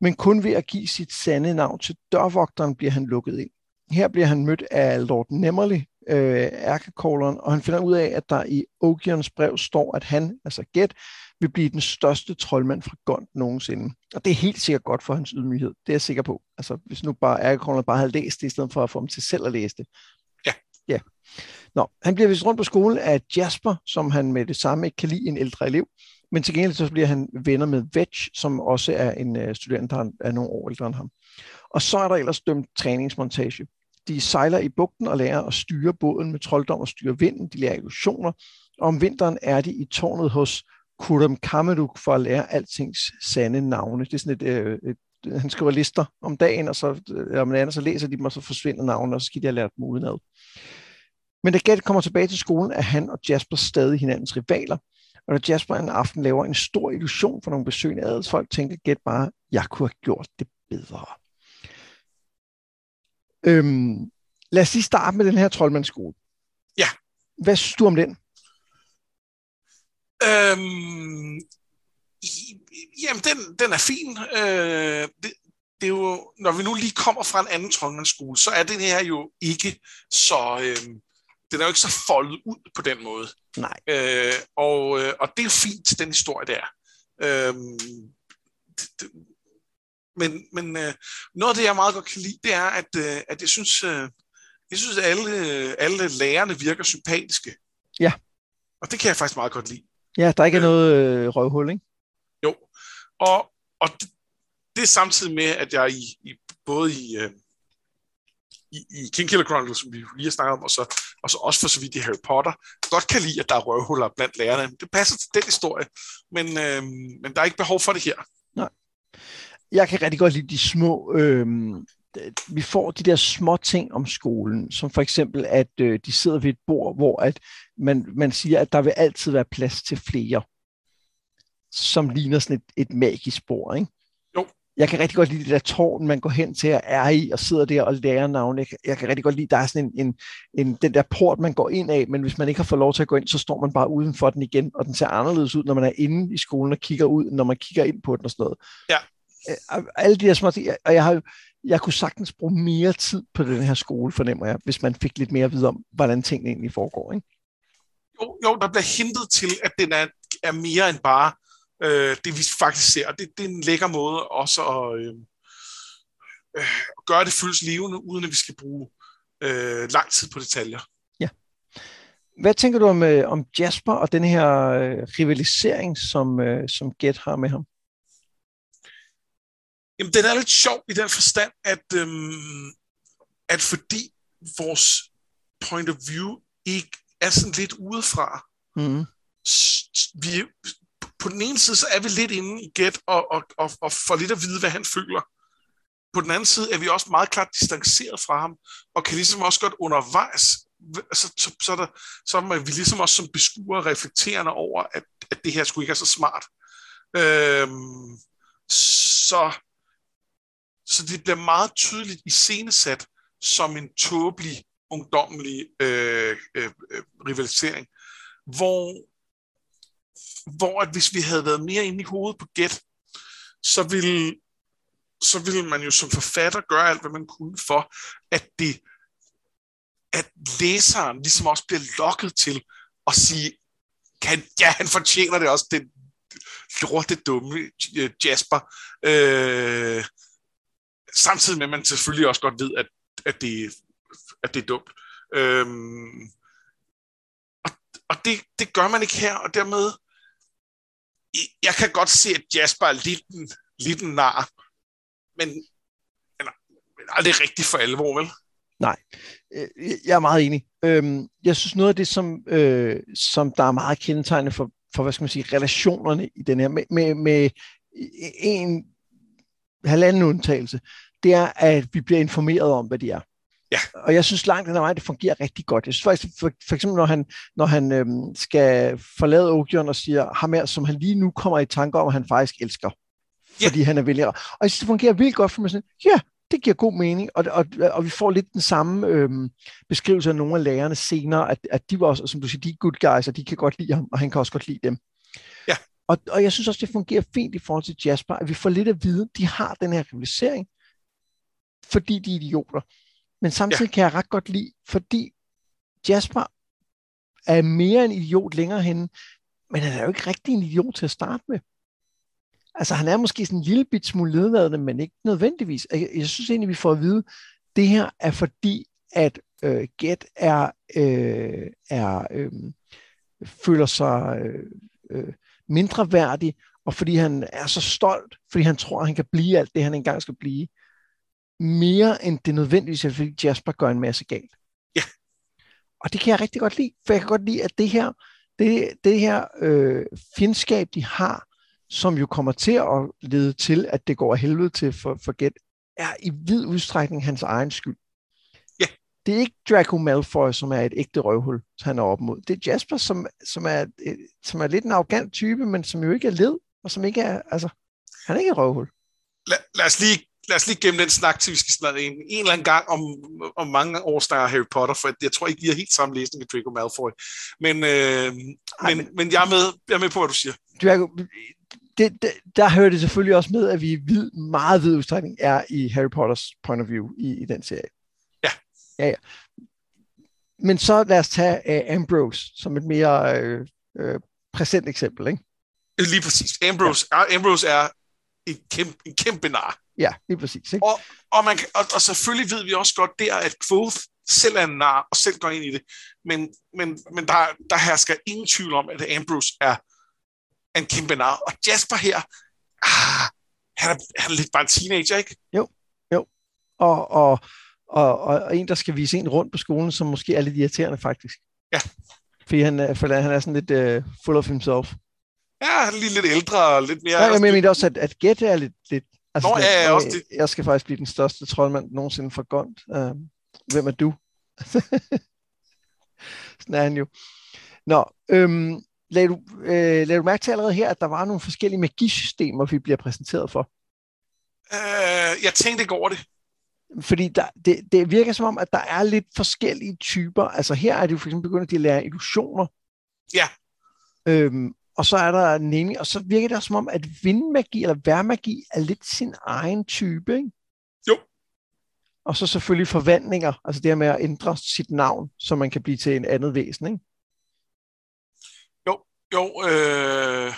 Men kun ved at give sit sande navn til dørvogteren bliver han lukket ind. Her bliver han mødt af Lord Nemmerly, øh, ærkekåleren, og han finder ud af, at der i Ogions brev står, at han, altså Get, vil blive den største troldmand fra Gond nogensinde. Og det er helt sikkert godt for hans ydmyghed. Det er jeg sikker på. Altså, hvis nu bare Aragorn bare havde læst det, i stedet for at få ham til selv at læse det. Ja. Nå, han bliver vist rundt på skolen af Jasper, som han med det samme ikke kan lide en ældre elev. Men til gengæld så bliver han venner med Vetch, som også er en uh, student, der er nogle år ældre end ham. Og så er der ellers dømt træningsmontage. De sejler i bugten og lærer at styre båden med trolddom og styre vinden. De lærer illusioner. Og om vinteren er de i tårnet hos Kurum Kameruk for at lære altings sande navne. Det er sådan et, øh, et han skriver lister om dagen, og så, øh, om andet, så læser de dem, og så forsvinder navnene, og så skal de have lært dem udenad. Men da Gert kommer tilbage til skolen, er han og Jasper stadig hinandens rivaler. Og når Jasper en aften laver en stor illusion for nogle besøgende adelsfolk, tænker Gert bare, jeg kunne have gjort det bedre. Øhm, lad os lige starte med den her troldmandsskole. Ja. Hvad synes du om den? Øhm, jamen, den, den er fin. Øh, det, det er jo, når vi nu lige kommer fra en anden troldmandsskole, så er den her jo ikke så... Øh, den er jo ikke så foldet ud på den måde. Nej. Øh, og, øh, og det er fint den historie der. Øh, det, men men øh, noget af det, jeg meget godt kan lide, det er, at, øh, at jeg synes, øh, jeg synes at alle, alle lærerne virker sympatiske. Ja. Og det kan jeg faktisk meget godt lide. Ja, der ikke er noget øh, røvhul, ikke? Og, og det, det er samtidig med, at jeg i, i både i, øh, i, i King Killer Chronicles, som vi lige har snakket om, og så, og så også for så vidt i Harry Potter, godt kan lide, at der er røvhuller blandt lærerne. Det passer til den historie, men, øh, men der er ikke behov for det her. Nej. Jeg kan rigtig godt lide de små... Øh, vi får de der små ting om skolen, som for eksempel, at øh, de sidder ved et bord, hvor at man, man siger, at der vil altid være plads til flere, som ligner sådan et, et magisk bord, ikke? Jo. Jeg kan rigtig godt lide det der tårn, man går hen til at er i, og sidder der og lærer navne. Jeg, jeg kan rigtig godt lide, der er sådan en, en, en, den der port, man går ind af, men hvis man ikke har fået lov til at gå ind, så står man bare uden for den igen, og den ser anderledes ud, når man er inde i skolen og kigger ud, når man kigger ind på den og sådan noget. Ja. Øh, alle de der små ting, og jeg har jeg kunne sagtens bruge mere tid på den her skole, fornemmer jeg, hvis man fik lidt mere at vide om, hvordan tingene egentlig foregår. Ikke? Jo, jo, der bliver hintet til, at den er, er mere end bare øh, det, vi faktisk ser. Det, det er en lækker måde også at øh, øh, gøre det føles levende, uden at vi skal bruge øh, lang tid på detaljer. Ja. Hvad tænker du om, øh, om Jasper og den her øh, rivalisering, som, øh, som Get har med ham? Jamen, den er lidt sjov i den forstand, at, øhm, at fordi vores point of view ikke er sådan lidt udefra, mm. vi, på den ene side, så er vi lidt inde i Get og, og, og, og får lidt at vide, hvad han føler. På den anden side er vi også meget klart distanceret fra ham, og kan ligesom også godt undervejs, så, så, så, der, så er vi ligesom også som beskuer reflekterende over, at, at det her skulle ikke er så smart. Øhm, så så det bliver meget tydeligt iscenesat som en tåbelig, ungdommelig øh, øh, øh rivalisering, hvor, hvor at hvis vi havde været mere inde i hovedet på gæt, så ville, så ville man jo som forfatter gøre alt, hvad man kunne for, at det at læseren ligesom også bliver lokket til at sige, kan, ja, han fortjener det også, den lorte dumme Jasper. Øh, samtidig med, at man selvfølgelig også godt ved, at, at, det, at det er dumt. Øh, og og det, det gør man ikke her, og dermed, jeg kan godt se, at Jasper er lidt en, lidt en nar, men, men, men aldrig rigtigt for alvor, vel? Nej, øh, jeg er meget enig. Øhm, jeg synes noget af det, som, øh, som der er meget kendetegnende for, for, hvad skal man sige, relationerne i den her, med, med, med en halvanden undtagelse, det er, at vi bliver informeret om, hvad de er. Ja. Og jeg synes langt den vej, det fungerer rigtig godt. Jeg synes faktisk, for, for eksempel når han, når han øhm, skal forlade Ogion og siger ham her, som han lige nu kommer i tanke om, at han faktisk elsker. Ja. Fordi han er vælger. Og jeg synes, det fungerer vildt godt for mig sådan, ja, det giver god mening, og, og, og vi får lidt den samme øhm, beskrivelse af nogle af lærerne senere, at, at de var også, som du siger, de er good guys, og de kan godt lide ham, og han kan også godt lide dem. Ja. Og, og jeg synes også, det fungerer fint i forhold til Jasper, at vi får lidt at vide, de har den her rivalisering, fordi de er idioter. Men samtidig ja. kan jeg ret godt lide, fordi Jasper er mere en idiot længere henne, men han er jo ikke rigtig en idiot til at starte med. Altså, han er måske sådan en lille bit smule ledladende, men ikke nødvendigvis. Jeg, jeg synes egentlig, vi får at vide, det her er fordi, at øh, Get er, øh, er øh, føler sig øh, øh, mindre værdig, og fordi han er så stolt, fordi han tror, at han kan blive alt det, han engang skal blive, mere end det nødvendigvis er, fordi Jasper gør en masse galt. Ja. Og det kan jeg rigtig godt lide, for jeg kan godt lide, at det her, det, det her øh, fjendskab, de har, som jo kommer til at lede til, at det går af helvede til for, for Get, er i vid udstrækning hans egen skyld. Ja. Det er ikke Draco Malfoy, som er et ægte røvhul, han er op mod. Det er Jasper, som, som, er, som er lidt en arrogant type, men som jo ikke er led, og som ikke er, altså, han er ikke et røvhul. Lad, lad os lige lad os lige gemme den snak, til vi skal snakke en, en eller anden gang om, om mange år snakker Harry Potter, for jeg tror ikke, vi har helt samme læsning af Draco Malfoy. Men, øh, Ej, men, men, men jeg, er med, jeg er med på, hvad du siger. Draco, det, det, der hører det selvfølgelig også med, at vi vid, meget vid udstrækning er i Harry Potters point of view i, i den serie. Ja. Ja, ja. Men så lad os tage uh, Ambrose som et mere uh, uh, præsent eksempel, ikke? Lige præcis. Ambrose, ja. Ambrose er en kæmpe, en kæmpe nar. Ja, lige præcis. Ikke? Og, og, man, og, og selvfølgelig ved vi også godt der, at Quoth selv er en nar, og selv går ind i det. Men, men, men der, der hersker ingen tvivl om, at Ambrose er en kæmpe nar. Og Jasper her, ah, han, er, han er lidt bare en teenager, ikke? Jo, jo. Og, og, og, og, en, der skal vise en rundt på skolen, som måske er lidt irriterende, faktisk. Ja. Fordi han, for han er sådan lidt uh, full of himself. Ja, han er lige lidt ældre og lidt mere... Ja, jeg mener også, at, at Gette er lidt... lidt altså, Nå, ja, ja, også det. Jeg skal faktisk blive den største troldmand nogensinde for Gond. Uh, hvem er du? sådan er han jo. Nå, øhm, lad, du, øh, lad du mærke til allerede her, at der var nogle forskellige magisystemer, vi bliver præsenteret for? Øh, jeg tænkte ikke over det. Fordi der, det, det virker som om, at der er lidt forskellige typer. Altså her er det jo for eksempel begyndt at lære illusioner. Ja. Øhm, og så er der nemlig, og så virker det også som om, at vindmagi eller værmagi er lidt sin egen type, ikke? Jo. Og så selvfølgelig forvandlinger, altså det her med at ændre sit navn, så man kan blive til en andet væsen, ikke? Jo, jo, øh,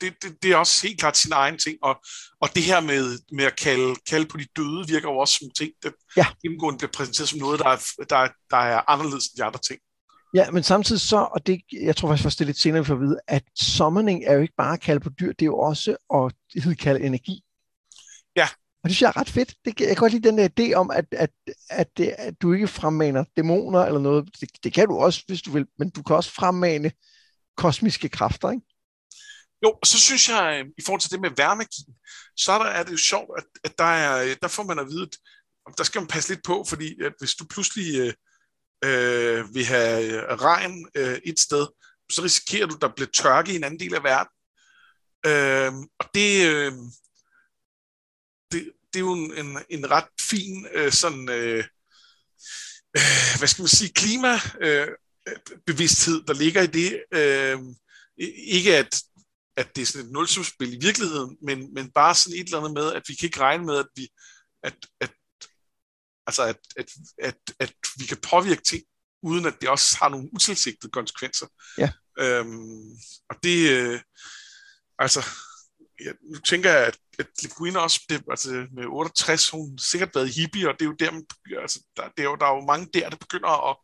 det, det, det er også helt klart sin egen ting, og, og det her med, med at kalde, kalde på de døde, virker jo også som ting, der ja. gennemgående bliver præsenteret som noget, der er, der, der er anderledes end de andre ting. Ja, men samtidig så, og det, jeg tror faktisk det er lidt senere, vi får at vide, at summoning er jo ikke bare at kalde på dyr, det er jo også at kalde energi. Ja. Og det synes jeg er ret fedt. Det, jeg kan godt lide den der idé om, at, at, at, det, at du ikke fremmaner dæmoner eller noget. Det, det kan du også, hvis du vil, men du kan også fremmane kosmiske kræfter, ikke? Jo, og så synes jeg, øh, i forhold til det med værmagi, så er, der, er det jo sjovt, at, at der, er, der får man at vide, at der skal man passe lidt på, fordi at hvis du pludselig øh, øh, vil have øh, regn øh, et sted, så risikerer du, at der bliver tørke i en anden del af verden. Øh, og det, øh, det, det er jo en, en, en ret fin øh, sådan, øh, øh, hvad skal man sige, klimabevidsthed, øh, der ligger i det. Øh, ikke at, at det er sådan et nulsumspil i virkeligheden, men, men bare sådan et eller andet med, at vi kan ikke regne med, at vi, at, at Altså, at, at, at, at vi kan påvirke ting, uden at det også har nogle utilsigtede konsekvenser. Ja. Øhm, og det, øh, altså, ja, nu tænker jeg, at, at Le Guin også, det, altså med 68, hun sikkert været hippie, og det er jo der, man, altså, der, det er jo, der er jo mange der, der begynder at,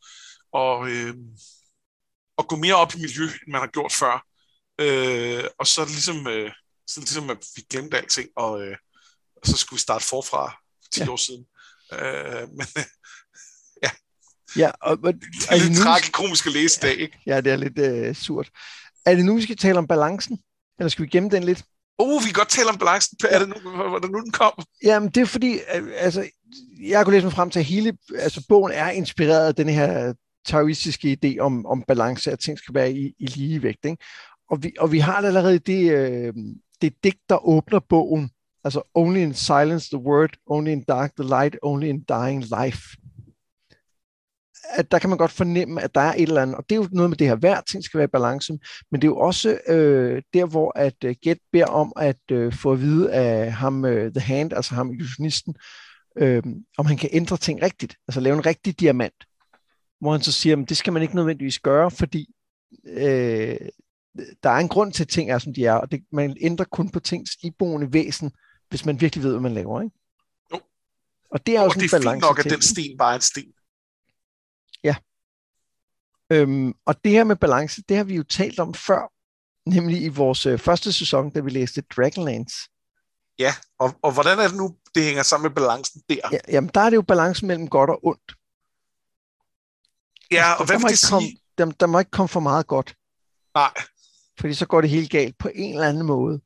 og, øh, at gå mere op i miljø, end man har gjort før. Øh, og så er det ligesom, øh, så ligesom, at vi glemte alting, og, øh, og så skulle vi starte forfra 10 ja. år siden. Øh, men ja. Ja, og, og, det er lidt nu, tragikomisk at læse i dag, ikke? Ja, det er lidt øh, surt. Er det nu, vi skal tale om balancen? Eller skal vi gemme den lidt? Oh, vi kan godt tale om balancen. Er det nu, hvordan nu den kom? Jamen, det er fordi, øh, altså, jeg kunne læse mig frem til, at hele altså, bogen er inspireret af den her taoistiske idé om, om balance, at ting skal være i, i ligevægt. Ikke? Og, vi, og vi har allerede det, øh, det digt, der åbner bogen, Altså, only in silence the word, only in dark the light, only in dying life. At der kan man godt fornemme, at der er et eller andet, og det er jo noget med det her, hver ting skal være i balance, men det er jo også øh, der, hvor at øh, uh, Get beder om at uh, få at vide af ham, uh, The Hand, altså ham illusionisten, øh, om han kan ændre ting rigtigt, altså lave en rigtig diamant, hvor han så siger, at det skal man ikke nødvendigvis gøre, fordi øh, der er en grund til, at ting er, som de er, og det, man ændrer kun på tings iboende væsen, hvis man virkelig ved, hvad man laver, ikke? Jo. Og det er Og også det en er balance fint nok, at den sten bare er en sten. Øhm, og det her med balance, det har vi jo talt om før, nemlig i vores øh, første sæson, da vi læste Dragonlance. Ja, og, og hvordan er det nu, det hænger sammen med balancen der? Ja, jamen, der er det jo balancen mellem godt og ondt. Ja, og der, hvad må vil det sige? komme, der, der må ikke komme for meget godt, Nej, fordi så går det helt galt på en eller anden måde.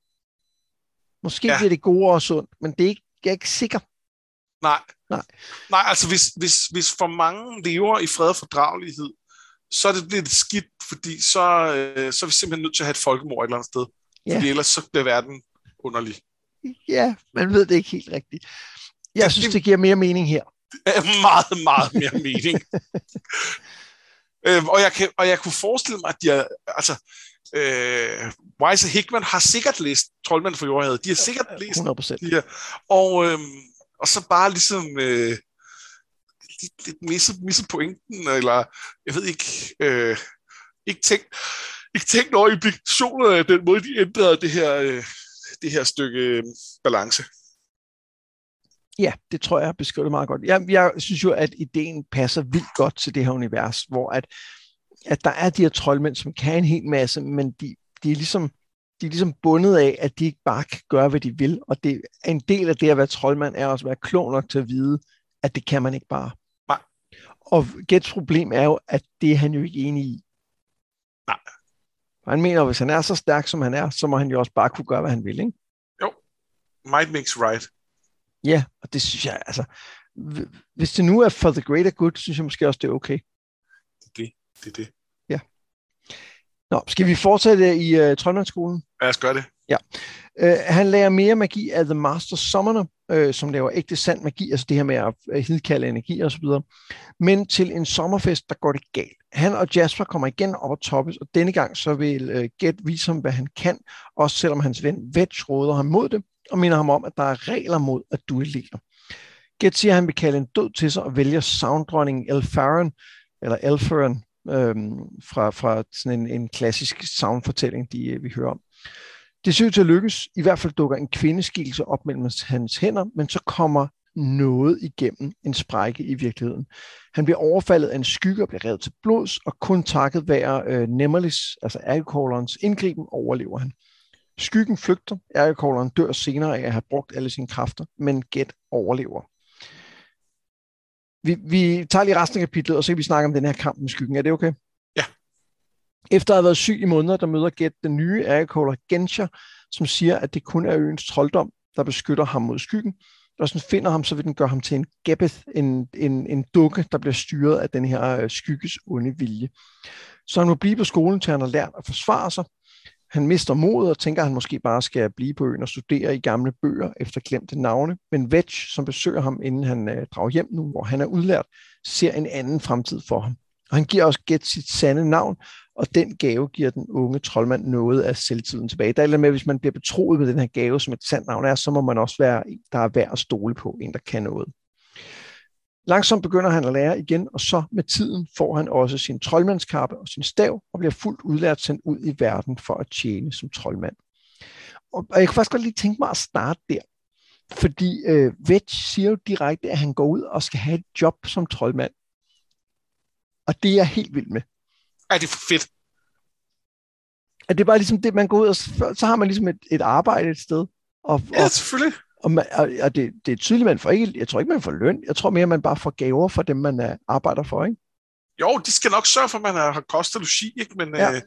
Måske Ja. bliver det gode og sundt, men det er ikke, jeg er ikke sikker. nej. Nej. Nej, altså hvis, hvis, hvis for mange lever i fred og fordragelighed, så er det blevet skidt, fordi så, øh, så er vi simpelthen nødt til at have et folkemord et eller andet sted. Ja. Fordi ellers så bliver verden underlig. Ja, man ved det ikke helt rigtigt. Jeg synes, det giver mere mening her. er meget, meget mere mening. øhm, og, jeg kan, og jeg kunne forestille mig, at de er, altså, øh, Wise og Hickman har sikkert læst Troldmand for Jordhavet. De har sikkert læst 100 procent. de her. Og, øhm, og så bare ligesom øh, lidt, lidt misset, misset pointen, eller jeg ved ikke, øh, ikke tænkt, ikke tænkt over implikationerne af den måde, de ændrede det her, øh, det her stykke øh, balance. Ja, det tror jeg har beskrevet meget godt. Jeg, jeg synes jo, at ideen passer vildt godt til det her univers, hvor at, at der er de her troldmænd, som kan en hel masse, men de, de, er ligesom, de er ligesom bundet af, at de ikke bare kan gøre, hvad de vil. Og det er en del af det at være troldmand, er også at være klog nok til at vide, at det kan man ikke bare. Nej. Og Gets problem er jo, at det er han jo ikke enig i. Nej. Han mener, at hvis han er så stærk, som han er, så må han jo også bare kunne gøre, hvad han vil, ikke? Might makes right. Ja, og det synes jeg, altså, hv- hvis det nu er for the greater good, synes jeg måske også, det er okay. Det er det. det, er det. Nå, skal vi fortsætte i uh, Troldmandsskolen? Lad os gøre det. Uh, han lærer mere magi af The Master Summoner, uh, som laver ægte sand magi, altså det her med at uh, hidkalde energi og så videre. Men til en sommerfest, der går det galt. Han og Jasper kommer igen op og toppes, og denne gang så vil uh, Get vise ham, hvad han kan, også selvom hans ven Vetch råder ham mod det, og minder ham om, at der er regler mod at duellere. Get siger, at han vil kalde en død til sig og vælger sounddronningen Elfaron, eller Elfaron, øhm, fra, fra sådan en, en klassisk soundfortælling, de, øh, vi hører om. Det ser ud til at lykkes. I hvert fald dukker en kvindeskikkelse op mellem hans hænder, men så kommer noget igennem en sprække i virkeligheden. Han bliver overfaldet af en skygge og bliver revet til blods, og kun takket være øh, Nemelis, altså alkoholerens indgriben, overlever han. Skyggen flygter, alkoholeren dør senere af at have brugt alle sine kræfter, men Get overlever. Vi, vi tager lige resten af kapitlet, og så kan vi snakke om den her kamp med skyggen. Er det okay? Ja. Efter at have været syg i måneder, der møder Get den nye Agricola Genscher, som siger, at det kun er øens trolddom, der beskytter ham mod skyggen. Og hvis den finder ham, så vil den gøre ham til en Gebeth, en, en, en dukke, der bliver styret af den her øh, skygges onde vilje. Så han må blive på skolen, til han har lært at forsvare sig. Han mister modet og tænker, at han måske bare skal blive på øen og studere i gamle bøger efter glemte navne. Men Vetch, som besøger ham, inden han øh, drager hjem nu, hvor han er udlært, ser en anden fremtid for ham. Og han giver også Get sit sande navn, og den gave giver den unge troldmand noget af selvtiden tilbage. Der er lidt med, at hvis man bliver betroet med den her gave, som et sandt navn er, så må man også være en, der er værd at stole på, en der kan noget. Langsomt begynder han at lære igen, og så med tiden får han også sin troldmandskappe og sin stav, og bliver fuldt udlært sendt ud i verden for at tjene som troldmand. Og, og jeg kunne faktisk godt lige tænke mig at starte der, fordi øh, Vetch siger jo direkte, at han går ud og skal have et job som troldmand. Og det er jeg helt vild med. Er det fedt? At det er bare ligesom det, man går ud og så har man ligesom et, et arbejde et sted. Og, Ja, og, selvfølgelig. Og, man, og, det, det er tydeligt, man får ikke, jeg tror ikke, man får løn. Jeg tror mere, man bare får gaver for dem, man uh, arbejder for, ikke? Jo, de skal nok sørge for, at man har kost og logi, ikke? Men, Ja. øh,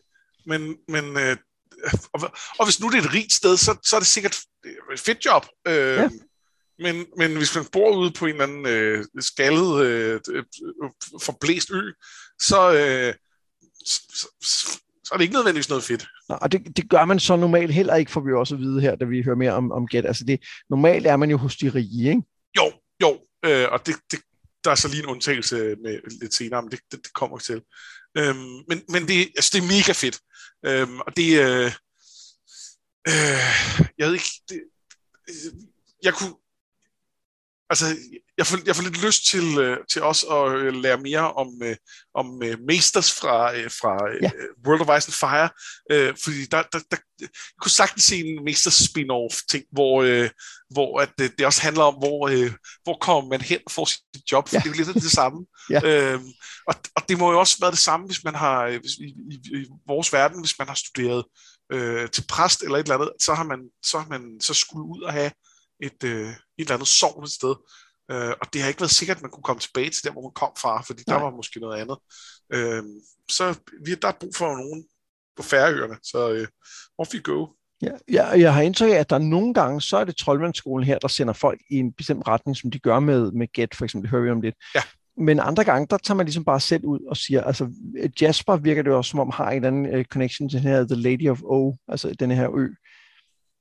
men, men øh, og, og hvis nu det er et rigt sted, så, så er det sikkert et fedt job. Øh, Ja. men, men hvis man bor ude på en eller anden øh, skaldet, øh, øh, forblæst ø, så, øh, så, så, så er det ikke nødvendigvis noget fedt. Nå, og det, det gør man så normalt heller ikke, får vi også at vide her, da vi hører mere om, om Get. Altså det, normalt er man jo hos de rige, ikke? Jo, jo, øh, og det, det, der er så lige en undtagelse med lidt senere, men det, det, det kommer til. Øhm, men men det, altså, det er mega fedt. Øhm, og det, øh, øh, jeg ved ikke, det, øh, jeg kunne, altså, jeg, får, jeg får lidt lyst til, øh, til også at øh, lære mere om, øh, om øh, Masters fra, øh, fra øh, Ja. World of Ice and Fire, øh, fordi der, der, der, jeg kunne sagtens se en Masters spin-off ting, hvor, øh, hvor at, øh, det også handler om, hvor, øh, hvor kommer man hen og får sit job, for Ja. det er jo lidt af det samme. Ja. øhm, og, og det må jo også være det samme, hvis man har, øh, hvis, i, i, i vores verden, hvis man har studeret øh, til præst eller et eller andet, så har man så, har man, så skulle ud og have et, øh, et eller andet sovn et sted. Øh, og det har ikke været sikkert, at man kunne komme tilbage til der, hvor man kom fra, fordi Nej. der var måske noget andet. Øh, så vi, der er brug for nogen på færøerne, så øh, off you go. Ja, jeg, jeg har indtryk af, at der nogle gange, så er det troldmandsskolen her, der sender folk i en bestemt retning, som de gør med, med Get, for eksempel, det hører vi om lidt. Ja. Men andre gange, der tager man ligesom bare selv ud og siger, altså Jasper virker det også som om, har en eller anden uh, connection til den her The Lady of O, altså den her ø,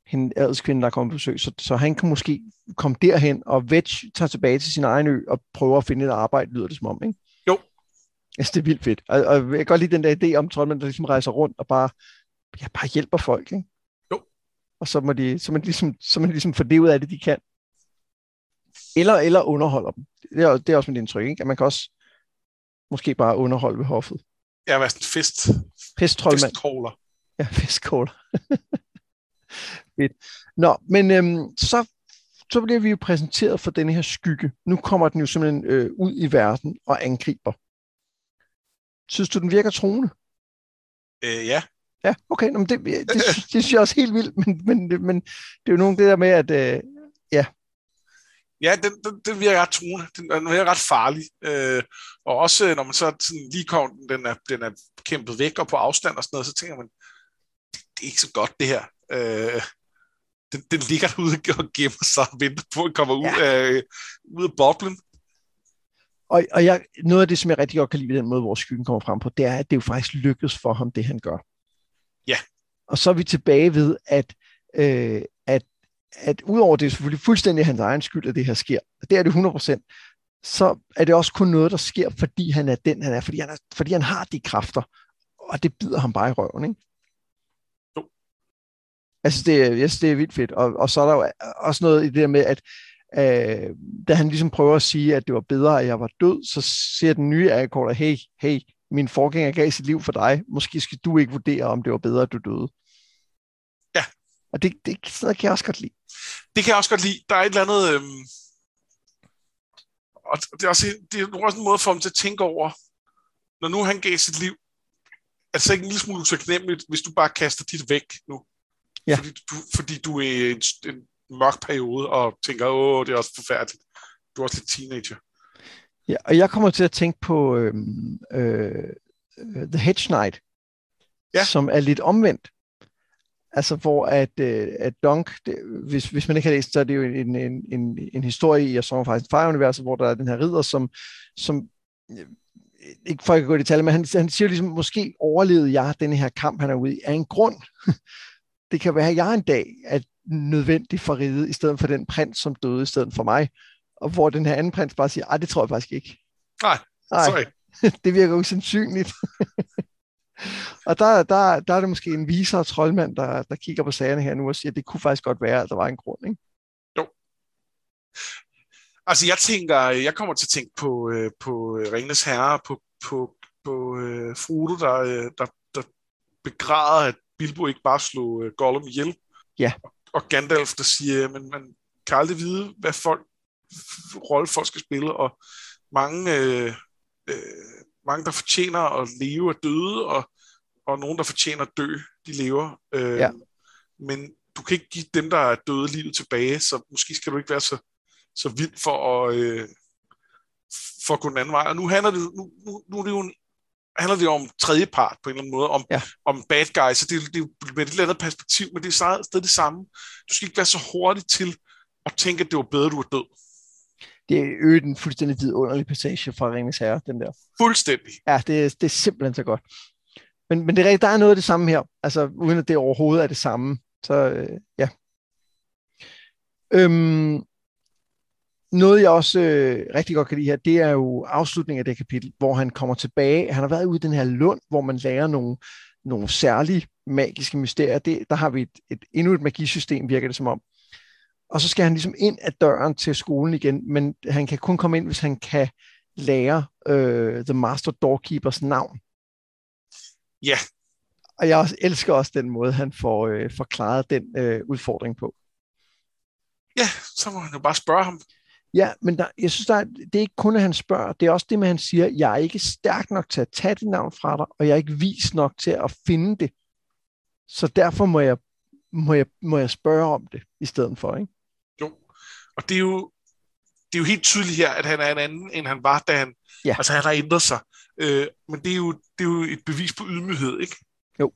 hende adelskvinde, der er kommet på besøg, så, så han kan måske komme derhen, og Vetch tager tilbage til sin egen ø og prøver at finde et arbejde, lyder det som om, ikke? Jo. Altså, det er vildt fedt. Og, og jeg kan godt lide den der idé om troldmænd, der ligesom rejser rundt og bare, ja, bare hjælper folk, ikke? Jo. Og så må de, så de ligesom, så de ligesom få det ud af det, de kan. Eller, eller underholder dem. Det er, det er også mit indtryk, ikke? At man kan også måske bare underholde ved hoffet. Jeg var sådan en fest, Pesttroldmand. festcaller. Ja, festkål. Fedt. Nå, men øhm, så, så bliver vi jo præsenteret for denne her skygge. Nu kommer den jo simpelthen øh, ud i verden og angriber. Synes du, den virker troende? Øh, ja, Ja, okay. Nå, men det, det, det, det synes jeg også helt vildt, men, men, men det er jo nogle det der med, at øh, Ja, den, den, den virker ret truende. Den, den virker ret farlig. Øh, og også når man så sådan lige kommer, den er, den er kæmpet væk og på afstand og sådan noget, så tænker man, det, det er ikke så godt det her. Øh, den, den ligger derude og gemmer sig og venter på at komme ud, af, ud af boblen. Og, og jeg, noget af det, som jeg rigtig godt kan lide ved den måde, hvor skyggen kommer frem på, det er, at det jo faktisk lykkes for ham, det han gør. Ja. Og så er vi tilbage ved, at, øh, at, at udover det er selvfølgelig fuldstændig hans egen skyld, at det her sker, og det er det 100%, så er det også kun noget, der sker, fordi han er den, han er, fordi han, er, fordi han har de kræfter, og det bider ham bare i røven, ikke? Altså, det, er- jeg synes, det er vildt fedt. Og, og så er der jo også noget i det der med, at øh, da han ligesom prøver at sige, at det var bedre, at jeg var død, så siger den nye Agakor, hey, hey, min forgænger gav sit liv for dig. Måske skal du ikke vurdere, om det var bedre, at du døde. Ja. Og det, det sådan kan jeg også godt lide. Det kan jeg også godt lide. Der er et eller andet... Øhm, og det er, også, det er også en måde for ham til at tænke over, når nu han gav sit liv, er det så ikke en lille smule utaknemmeligt, hvis du bare kaster dit væk nu? Ja. Fordi, du, fordi du er i en, en mørk periode og tænker, åh, det er også forfærdeligt. Du er også lidt teenager. Ja, og jeg kommer til at tænke på øh, øh, The Hedge Knight, Ja. som er lidt omvendt. Altså hvor at, øh, at Dunk, det, hvis, hvis man ikke har læst, så er det jo en, en, en, en historie i A Song of Ice Fire-universet, hvor der er den her ridder, som, som øh, ikke for at gå i detaljer, men han, han siger ligesom, måske overlevede jeg den her kamp, han er ude i, af en grund. det kan være, at jeg en dag er nødvendig for riget, i stedet for den prins, som døde i stedet for mig. Og hvor den her anden prins bare siger, ej, det tror jeg faktisk ikke. Nej, Nej, sorry. det virker usandsynligt. og der, der, der er det måske en visere troldmand, der, der kigger på sagerne her nu og siger, at det kunne faktisk godt være, at der var en grund. Ikke? Altså, jeg tænker, jeg kommer til at tænke på, øh, på øh, Ringens Herre, på, på, på øh, Frodo, der, der, der begræder, at Bilbo ikke bare slog øh, Gollum ihjel. Ja. Og Gandalf, der siger, men man kan aldrig vide, hvad folk, rolle folk skal spille, og mange, øh, øh, mange der fortjener at leve, er døde, og, og nogen, der fortjener at dø, de lever. Øh, Ja. Men du kan ikke give dem, der er døde, livet tilbage, så måske skal du ikke være så så vild for at, øh, for at gå den anden vej. Og nu handler det, nu, nu, nu er det jo en, handler det jo om tredje part på en eller anden måde, om, Ja. om bad guys, så det, det er med et lidt andet perspektiv, men det er stadig det samme. Du skal ikke være så hurtig til at tænke, at det var bedre, du var død. Det er øget en fuldstændig vidunderlig passage fra Ringens Herre, den der. Fuldstændig. Ja, det, er- det er simpelthen så godt. Men, men det er rigtigt, der er noget af det samme her, altså uden at det overhovedet er det samme. Så øh, ja. Øhm, noget jeg også øh, rigtig godt kan lide her, det er jo afslutningen af det kapitel, hvor han kommer tilbage. Han har været ude i den her lund, hvor man lærer nogle, nogle særlige magiske mysterier. Det, der har vi et, et, endnu et magisystem, virker det som om. Og så skal han ligesom ind ad døren til skolen igen, men han kan kun komme ind, hvis han kan lære øh, The Master Doorkeepers navn. Ja. Og jeg også, elsker også den måde, han får øh, forklaret den øh, udfordring på. Ja, så må han jo bare spørge ham. Ja, men der, jeg synes, der er, det er ikke kun, at han spørger. Det er også det med, at han siger, jeg er ikke stærk nok til at tage dit navn fra dig, og jeg er ikke vis nok til at finde det. Så derfor må jeg, må jeg, må jeg spørge om det i stedet for, ikke? Jo, og det er jo, det er jo helt tydeligt her, at han er en anden, end han var, da han... Ja. Altså, han har ændret sig. Øh, men det er, jo, det er jo et bevis på ydmyghed, ikke? Jo,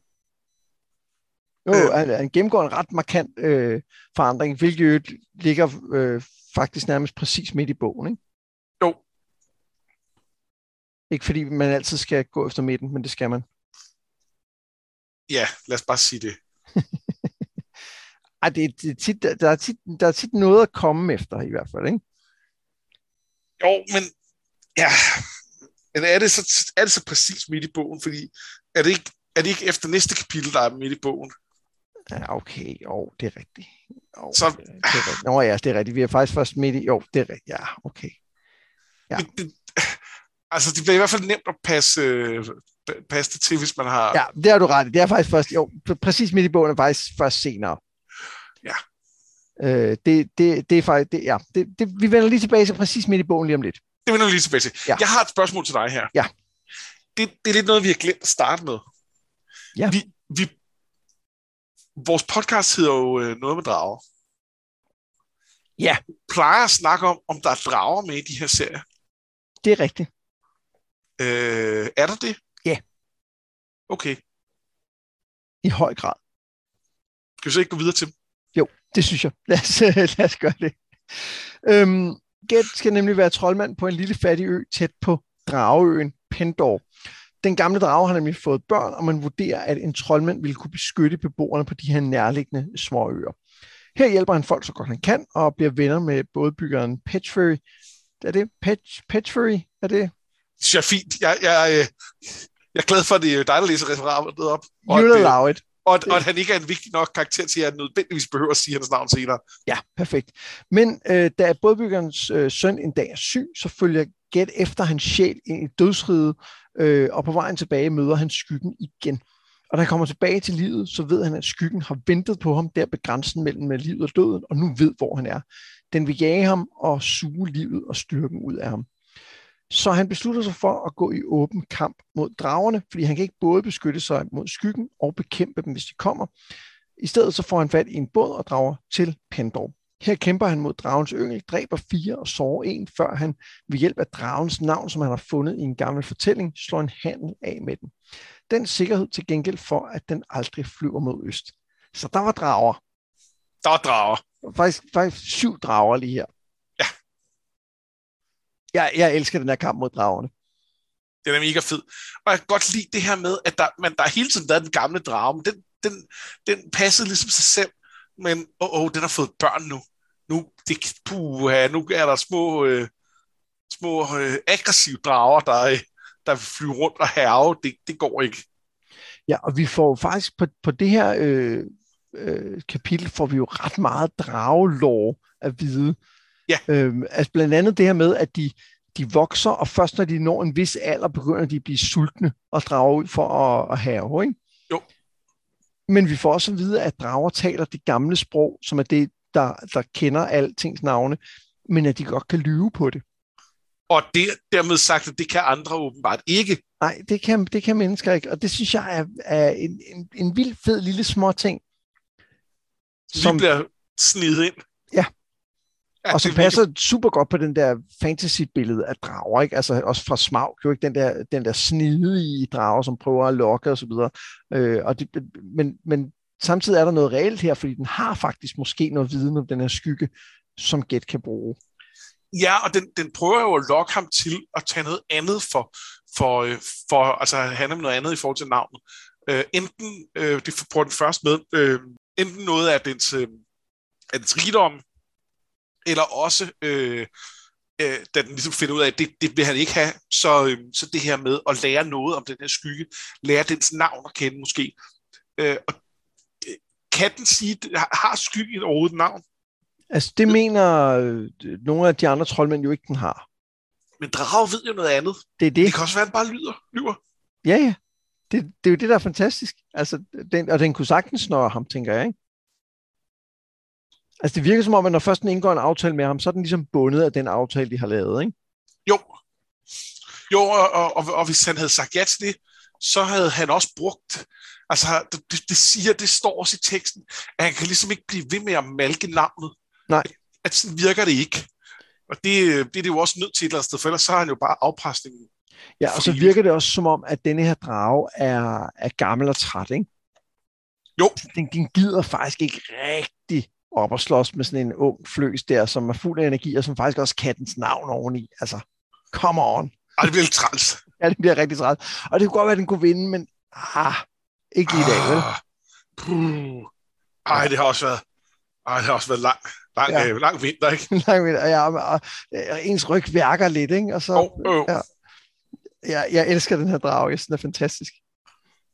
Øh. han, han gennemgår en ret markant øh, forandring, hvilket jo ligger øh, faktisk nærmest præcis midt i bogen, ikke? Jo, Ikke fordi man altid skal gå efter midten, men det skal man. ja, lad os bare sige det. Ej, det, det tit, der, er tit, der er tit noget at komme efter, i hvert fald, ikke? Jo, men ja, men er det, så, er det så præcis midt i bogen? Fordi er det, ikke, er det ikke efter næste kapitel, der er midt i bogen? Ja, okay, jo, det er rigtigt. Jo, Så- det, er, det er rigtigt. Nå ja, det er rigtigt. Vi er faktisk først midt i, jo, det er rigtigt. Ja, okay. Ja. Men Det, altså, det bliver i hvert fald nemt at passe, øh, passe det til, hvis man har... Ja, det har du ret i. Det er faktisk først, jo, pr- præcis midt i bogen er faktisk først senere. Ja. Øh, det, det, det er faktisk, det, ja, det, det, vi vender lige tilbage til præcis midt i bogen lige om lidt. Det vender vi lige tilbage til. Ja. Jeg har et spørgsmål til dig her. Ja. Det, det er lidt noget, vi har glemt at starte med. Ja. Vi, vi, vores podcast hedder jo øh, Noget med drager. Ja. Vi plejer at snakke om, om der er drager med i de her serier. Det er rigtigt. Øh, er der det? Ja. Okay. I høj grad. Skal vi så ikke gå videre til dem? Det synes jeg. Lad os, lad os gøre det. Øhm, Gæt skal nemlig være troldmand på en lille fattig ø tæt på Drageøen Pendor. Den gamle drage har nemlig fået børn, og man vurderer, at en troldmand ville kunne beskytte beboerne på de her nærliggende små øer. Her hjælper han folk så godt han kan, og bliver venner med både byggeren Petchferry. Er det Petch, Petchferry? Er det? Det jeg er fint. Jeg, jeg, øh, jeg er glad for, at det er dig, der læser referatet op. Og You'll øh, allow it. og, at, og at han ikke er en vigtig nok karakter til, at jeg nødvendigvis behøver at sige hans navn senere. Ja, perfekt. Men øh, da bådbyggerens øh, søn en dag er syg, så følger Gæt efter hans sjæl ind i dødsriget, øh, og på vejen tilbage møder han skyggen igen. Og da han kommer tilbage til livet, så ved han, at skyggen har ventet på ham der ved grænsen mellem øh, livet og døden, og nu ved, hvor han er. Den vil jage ham og suge livet og styrken ud af ham. Så han beslutter sig for at gå i åben kamp mod dragerne, fordi han kan ikke både beskytte sig mod skyggen og bekæmpe dem, hvis de kommer. I stedet så får han fat i en båd og drager til Pendor. Her kæmper han mod dragens yngel, dræber fire og sårer en, før han ved hjælp af dragens navn, som han har fundet i en gammel fortælling, slår en handel af med den. Den sikkerhed til gengæld for, at den aldrig flyver mod øst. Så der var drager. Der er drager. Var Faktisk, faktisk syv drager lige her. Ja. Jeg, jeg elsker den her kamp mod dragerne. Den er mega fed. Og jeg kan godt lide det her med, at der, man, der hele tiden været den gamle drage, men den, den, den passede ligesom sig selv. Men åh, oh, den har fået børn nu. Nu, det, puha, nu er der små, øh, små øh, aggressive drager, der, øh, der vil flyve rundt og herve. Det, det går ikke. Ja, og vi får faktisk på, på det her øh, øh, kapitel, får vi jo ret meget dragelår at vide. Ja. Øhm, altså blandt andet det her med, at de, de vokser, og først når de når en vis alder, begynder de at blive sultne og drage ud for at, at have, ikke? Jo. Men vi får også at vide, at drager taler det gamle sprog, som er det, der, der kender altings navne, men at de godt kan lyve på det. Og det dermed sagt, at det kan andre åbenbart ikke. Nej, det kan, det kan mennesker ikke, og det synes jeg er, er en, en, en vild fed lille små ting. Som vi bliver snidet ind. Ja. ja og som er passer super godt på den der fantasy-billede af drager, ikke? Altså også fra Smaug, jo ikke den der, den der snidige drager, som prøver at lokke og så videre. Øh, og det, men, men samtidig er der noget reelt her, fordi den har faktisk måske noget viden om den her skygge, som Gæt kan bruge. Ja, og den, den prøver jo at lokke ham til at tage noget andet for, for, øh, for altså han handle om noget andet i forhold til navnet. Øh, enten, øh, det prøver den først med, øh, enten noget af dens, øh, af dens rigdom, eller også, øh, øh, da den ligesom finder ud af, at det, det vil han ikke have, så, øh, så det her med at lære noget om den her skygge, lære dens navn at kende måske. Øh, og, kan den sige, har skyggen overhovedet et navn? Altså, det mener øh, nogle af de andre troldmænd jo ikke, den har. Men drager ved jo noget andet. Det er det. Det kan også være, at den bare lyder, lyver. Ja, ja. Det, det er jo det, der er fantastisk. Altså, den, og den kunne sagtens snøre ham, tænker jeg, ikke? Altså, det virker som om, at når først den indgår en aftale med ham, så er den ligesom bundet af den aftale, de har lavet, ikke? Jo. Jo, og, og, og, og hvis han havde sagt ja til det, så havde han også brugt, altså det, det siger, det står også i teksten, at han kan ligesom ikke blive ved med at malke navnet. Nej. At sådan virker det ikke. Og det, det er det jo også nødt til et eller andet sted, for ellers så har han jo bare afpresningen. Ja, og så virker det også som om, at denne her drage er, er gammel og træt, ikke? Jo. Den, den gider faktisk ikke rigtig op og slås med sådan en ung fløs der, som er fuld af energi, og som faktisk også kattens navn oveni. Altså, come on. Ej, det bliver lidt træls. Ja, det bliver rigtig træt. Og det kunne godt være, at den kunne vinde, men ah, ikke lige i dag, vel? Ah, puh. Ej, det har også været, ej, det har også været lang, lang, Ja. øh, lang vinter, ikke? Lang og, ja, og, og, og ens ryg værker lidt, ikke? Og så, Jo, jo. ja. jeg, jeg elsker den her drage, jeg synes, den er fantastisk.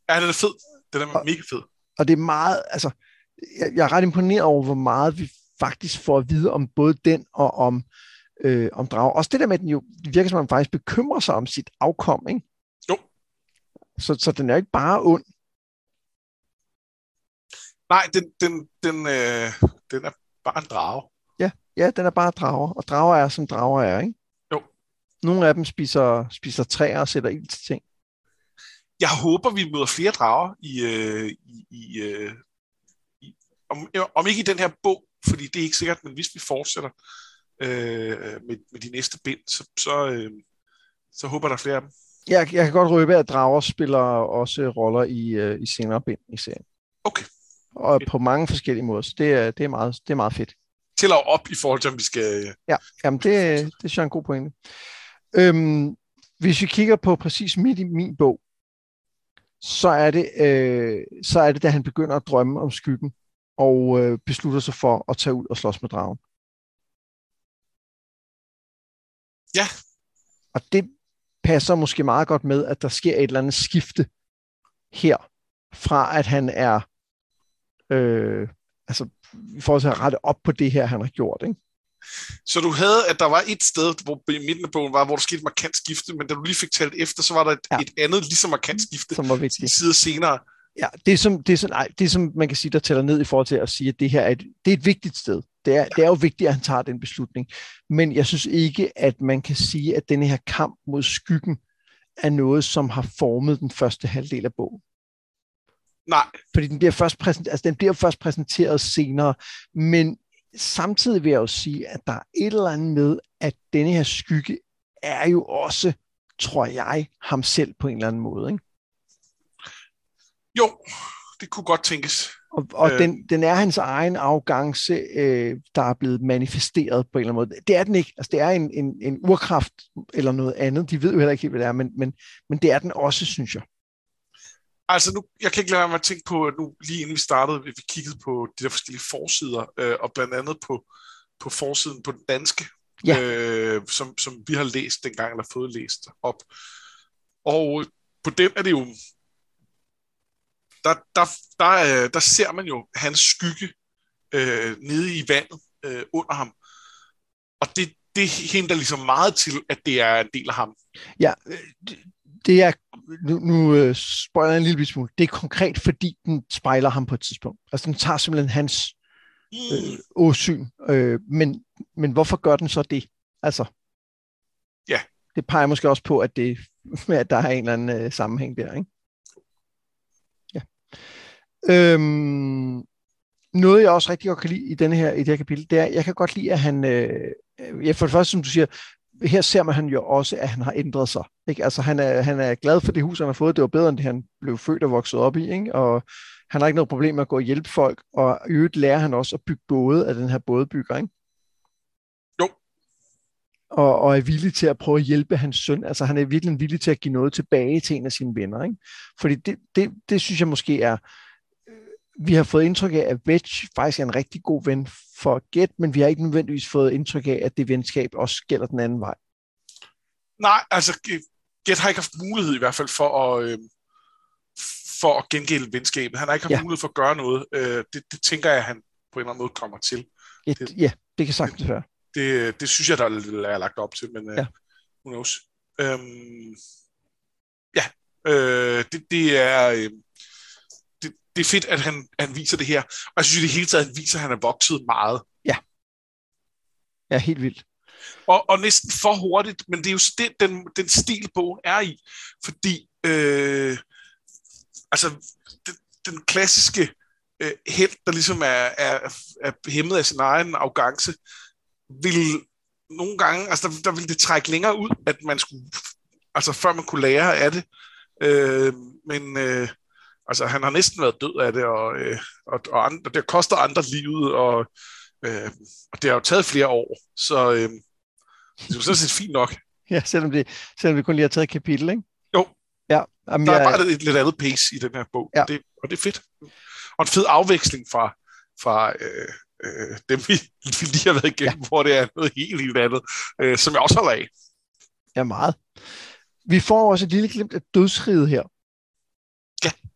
Ja, den er fed. Den er mega fed. Og det er meget, altså, jeg, jeg er ret imponeret over, hvor meget vi faktisk får at vide om både den og om, øh, om drage. Også det der med, at den jo virker som om, man faktisk bekymrer sig om sit afkom, ikke? Jo. Så, så den er ikke bare ond. Nej, den, den, den, øh, den er bare en drage. Ja, den er bare drager, og drager er, som drager er, ikke? Jo. Nogle af dem spiser, spiser træer og sætter ild til ting. Jeg håber, vi møder flere drager i, øh, i, i, øh, i om, om ikke i den her bog, fordi det er ikke sikkert, men hvis vi fortsætter øh, med, med de næste bind, så, så, øh, så håber der er flere af dem. Jeg, jeg kan godt røbe, at drager spiller også roller i, øh, i senere bind i serien. Okay. Og på mange forskellige måder, så det er, det er, meget, det er meget fedt. Tæller op i forhold til, om vi skal... Øh, Ja, jamen det, det synes jeg er en god pointe. Øhm, hvis vi kigger på præcis midt i min bog, så er det, øh, så er det da han begynder at drømme om skyggen, og øh, beslutter sig for at tage ud og slås med dragen. Ja. Og det passer måske meget godt med, at der sker et eller andet skifte her, fra at han er, øh, altså i forhold til at rette op på det her, han har gjort, ikke? Så du havde, at der var et sted, hvor i midten af bogen var, hvor der skete et markant skifte, men da du lige fik talt efter, så var der et, Ja. ja. et andet lige så markant skifte som var vigtigt. sider senere. Ja, det er, som, det, er sådan, ej, det er som man kan sige, der tæller ned i forhold til at sige, at det her er et, det er et vigtigt sted. Det er, det er jo vigtigt, at han tager den beslutning. Men jeg synes ikke, at man kan sige, at denne her kamp mod skyggen er noget, som har formet den første halvdel af bogen. Nej, Fordi den bliver først, præsenteret, altså den bliver først præsenteret senere, men samtidig vil jeg jo sige, at der er et eller andet med, at denne her skygge er jo også, tror jeg, ham selv på en eller anden måde. Ikke? jo, det kunne godt tænkes. Og, og øh. Den, den er hans egen arrogance, øh, der er blevet manifesteret på en eller anden måde. Det er den ikke. Altså, det er en, en, en urkraft eller noget andet. De ved jo heller ikke helt, hvad det er, men, men, men det er den også, synes jeg. Altså nu, jeg kan ikke lade være med at tænke på, at nu lige inden vi startede, vi kiggede på de der forskellige forsider, øh, og blandt andet på, på forsiden på den danske, Ja. øh, som, som vi har læst dengang, eller fået læst op. Og på den er det jo, der, der, der, øh, der ser man jo hans skygge øh, nede i vandet øh, under ham. Og det, det henter ligesom meget til, at det er en del af ham. Ja, øh, det, er, nu, nu øh, spoiler jeg en lille smule, det er konkret, fordi den spejler ham på et tidspunkt. Altså den tager simpelthen hans øh, åsyn. Øh, men, men hvorfor gør den så det? Altså, Ja. Det peger måske også på, at, det, at der er en eller anden øh, sammenhæng der, ikke? Ja. Øhm, noget, jeg også rigtig godt kan lide i, denne her, i det her kapitel, det er, jeg kan godt lide, at han, øh, ja, for det første, som du siger, her ser man han jo også, at han har ændret sig. Ikke? Altså, han er, han er glad for det hus, han har fået. Det var bedre, end det han blev født og vokset op i. Ikke? Og han har ikke noget problem med at gå og hjælpe folk. Og i øvrigt lærer han også at bygge både af den her bådebygger. Ikke? Jo. Og, og er villig til at prøve at hjælpe hans søn. Altså, han er virkelig villig til at give noget tilbage til en af sine venner. Ikke? Fordi det, det, det synes jeg måske er... Vi har fået indtryk af, at Wedge faktisk er en rigtig god ven for Get, men vi har ikke nødvendigvis fået indtryk af, at det venskab også gælder den anden vej. Nej, altså Get har ikke haft mulighed i hvert fald for at, øh, for at gengælde venskabet. Han har ikke haft Ja. mulighed for at gøre noget. Øh, det, det tænker jeg, at han på en eller anden måde kommer til. Ja, det, ja, det kan sagtens være. Det, det synes jeg, der er lagt op til, men øh, ja. who knows. Øhm, ja, øh, det, det er... Øh, det, er fedt, at han, han viser det her. Og jeg synes i det hele taget, at han viser, at han er vokset meget. Ja. Ja, helt vildt. Og, og næsten for hurtigt, men det er jo det, den, den stil, bogen er i. Fordi, øh, altså, den, den klassiske øh, held, der ligesom er, er, er hæmmet af sin egen arrogance, vil nogle gange, altså der, der ville det trække længere ud, at man skulle, altså før man kunne lære af det. Øh, men øh, altså han har næsten været død af det, og, øh, og, og andre, det koster andre livet, og, øh, og det har jo taget flere år, så øh, det er jo sådan set fint nok. Ja, selvom det, selvom det kun lige har taget et kapitel, ikke? Jo. Ja, jamen, der er bare et lidt andet pace i den her bog, ja. det, og det er fedt. Og en fed afveksling fra, fra øh, øh, dem, vi, vi lige har været igennem, ja. hvor det er noget helt, helt andet, øh, som jeg også holder af. Ja, meget. Vi får også et lille glimt af dødsriget her.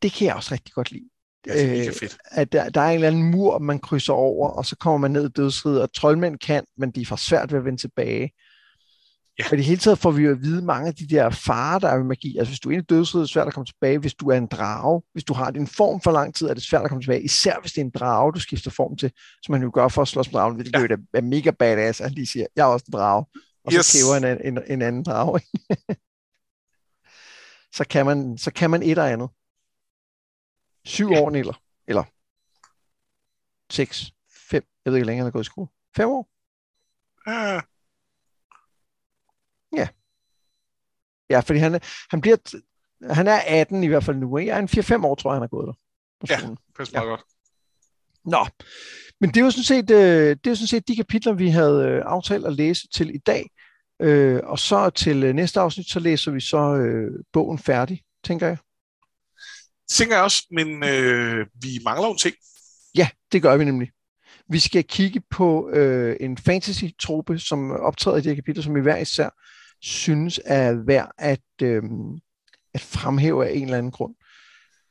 Det kan jeg også rigtig godt lide. Det er øh, fedt. At der, der er en eller anden mur, man krydser over, og så kommer man ned i dødsriget, og troldmænd kan, men de er for svært ved at vende tilbage. Ja. Og i det hele taget får vi jo at vide mange af de der farer, der er med magi. Altså hvis du er inde i dødsriget, er det svært at komme tilbage. Hvis du er en drage, hvis du har din form for lang tid, er det svært at komme tilbage. Især hvis det er en drage, du skifter form til, som man jo gør for at slås med dragen. Det ja. er mega badass, at han lige siger, jeg er også en drage. Og yes. så kæver en, en, en anden drage. så, kan man, så kan man et eller andet. Syv ja. år, eller, eller seks, fem, jeg ved ikke, hvor længe han er gået i skole. Fem år? Ja. Ja. Ja, fordi han, han bliver, han er 18 i hvert fald nu. Ikke? Jeg er en 4-5 år, tror jeg, han har gået der. Ja, det er ja. godt. Nå, men det er jo sådan set, øh, det er jo sådan set de kapitler, vi havde øh, aftalt at læse til i dag. Øh, og så til næste afsnit, så læser vi så bogen færdig, tænker jeg. Tænker jeg også, men øh, vi mangler jo ting. Ja, det gør vi nemlig. Vi skal kigge på øh, en fantasy-trope, som optræder i de her kapitler, som vi hver især synes er værd at, øh, at fremhæve af en eller anden grund.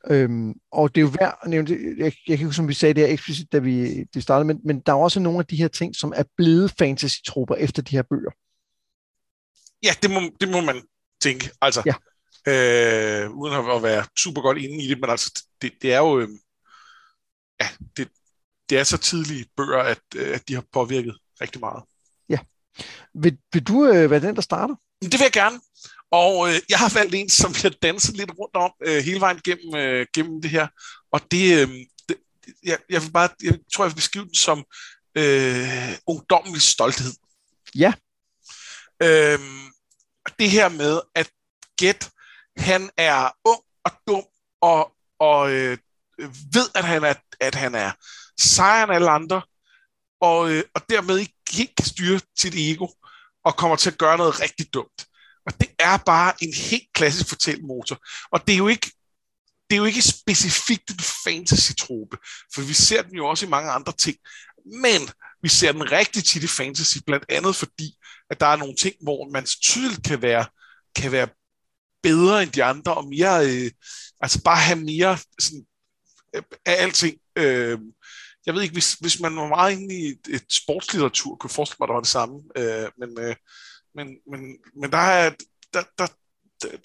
Øhm, og det er jo værd at nævne det, jeg, jeg kan ikke som vi sagde det her eksplicit, da vi det startede, men, men der er også nogle af de her ting, som er blevet fantasy-troper efter de her bøger. Ja, det må, det må man tænke. Altså, ja. Øh, uden at være super godt inde i det, men altså, det, det er jo, øh, ja, det, det er så tidlige bøger, at, øh, at de har påvirket rigtig meget. Ja. Vil, vil du øh, være den, der starter? Det vil jeg gerne. Og øh, jeg har valgt en, som jeg danset lidt rundt om øh, hele vejen gennem, øh, gennem det her. Og det, øh, det jeg, jeg vil bare, jeg tror, jeg vil beskrive den som øh, ungdommelig stolthed. Ja. Øh, det her med, at Get, han er ung og dum, og, og øh, ved, at han er, at han er sejere end alle andre, og, øh, og dermed ikke helt kan styre sit ego, og kommer til at gøre noget rigtig dumt. Og det er bare en helt klassisk fortællemotor. Og det er jo ikke, det er jo ikke specifikt en fantasy-trope, for vi ser den jo også i mange andre ting. Men vi ser den rigtig tit i fantasy, blandt andet fordi, at der er nogle ting, hvor man tydeligt kan være, kan være bedre end de andre, og mere, øh, altså bare have mere sådan, øh, af alting. Øh, jeg ved ikke, hvis, hvis man var meget inde i et, et sportslitteratur, kunne jeg forestille mig, at der var det samme. Øh, men, øh, men, men, men der er, der, der,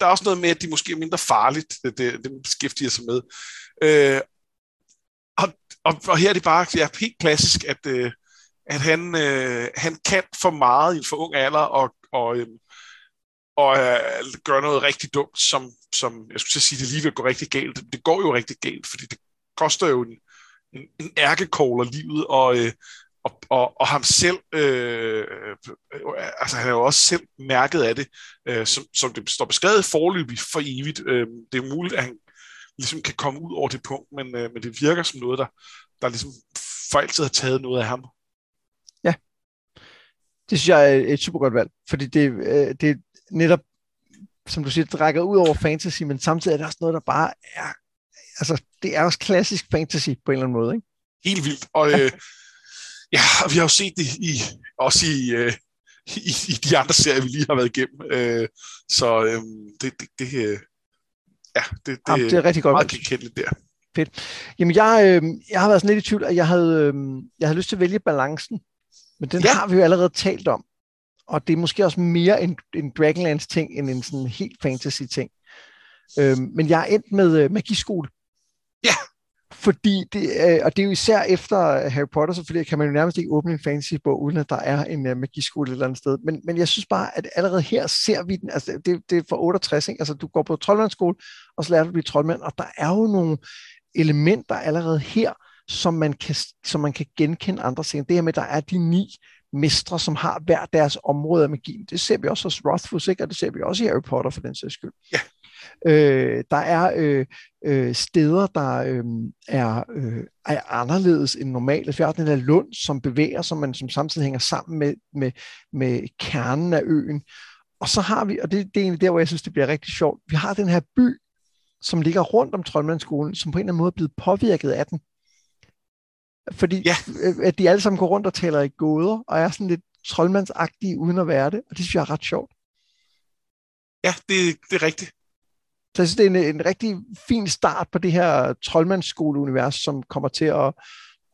der er også noget med, at de måske er mindre farligt, det, det, det man beskæftiger sig med. Øh, og, og, og her er det bare ja, helt klassisk, at, øh, at han, øh, han kan for meget i en for ung alder, og, og, øh, og øh, gøre noget rigtig dumt, som, som jeg skulle sige, det lige vil gå rigtig galt. Det går jo rigtig galt, fordi det koster jo en, en, en ærkekogler livet, og, øh, og, og, og ham selv, øh, altså han er jo også selv mærket af det, øh, som, som det står beskrevet forløbig for evigt. Øh, det er muligt, at han ligesom kan komme ud over det punkt, men, øh, men det virker som noget, der, der ligesom for altid har taget noget af ham. Ja, det synes jeg er et super godt valg, fordi det, øh, det netop, som du siger, rækker ud over fantasy, men samtidig er det også noget, der bare er, altså det er også klassisk fantasy på en eller anden måde, ikke? Helt vildt, og øh, Ja, og vi har jo set det i, også i, øh, i, i de andre serier, vi lige har været igennem. Øh, så øh, det, det, det, øh, ja, det, det, Jamen, det er rigtig godt. Meget genkendeligt der. Fedt. Jamen, jeg, øh, jeg har været sådan lidt i tvivl, at jeg havde, øh, jeg havde lyst til at vælge balancen, men den ja. har vi jo allerede talt om. Og det er måske også mere en, en Dragonlance ting, end en sådan helt fantasy ting. Øh, men jeg er endt med øh, magiskole. Ja. Fordi det, øh, og det er jo især efter Harry Potter, selvfølgelig kan man jo nærmest ikke åbne en fantasy-bog, uden at der er en uh, magiskole et eller andet sted. Men, men jeg synes bare, at allerede her ser vi den, altså det, det er for 68, ikke? altså du går på troldmandsskole, og så lærer du at blive troldmand, og der er jo nogle elementer allerede her, som man kan, som man kan genkende andre steder. Det her med, at der er de ni mestre, som har hver deres område af magien. Det ser vi også hos Rothfuss, ikke? og det ser vi også i Harry Potter for den sags skyld. Ja. Øh, der er øh, øh, steder, der øh, er, øh, er anderledes end normalt. Altså, vi har den her lund, som bevæger sig, men som samtidig hænger sammen med, med, med kernen af øen. Og så har vi, og det, det er egentlig der, hvor jeg synes, det bliver rigtig sjovt, vi har den her by, som ligger rundt om Troldmandsskolen, som på en eller anden måde er blevet påvirket af den. Fordi ja. Øh, at de alle sammen går rundt og taler i gåder, og er sådan lidt troldmandsagtige uden at være det, og det synes jeg er ret sjovt. Ja, det, det er rigtigt. Så jeg synes, det er en, en rigtig fin start på det her troldmandsskoleunivers, som kommer til at,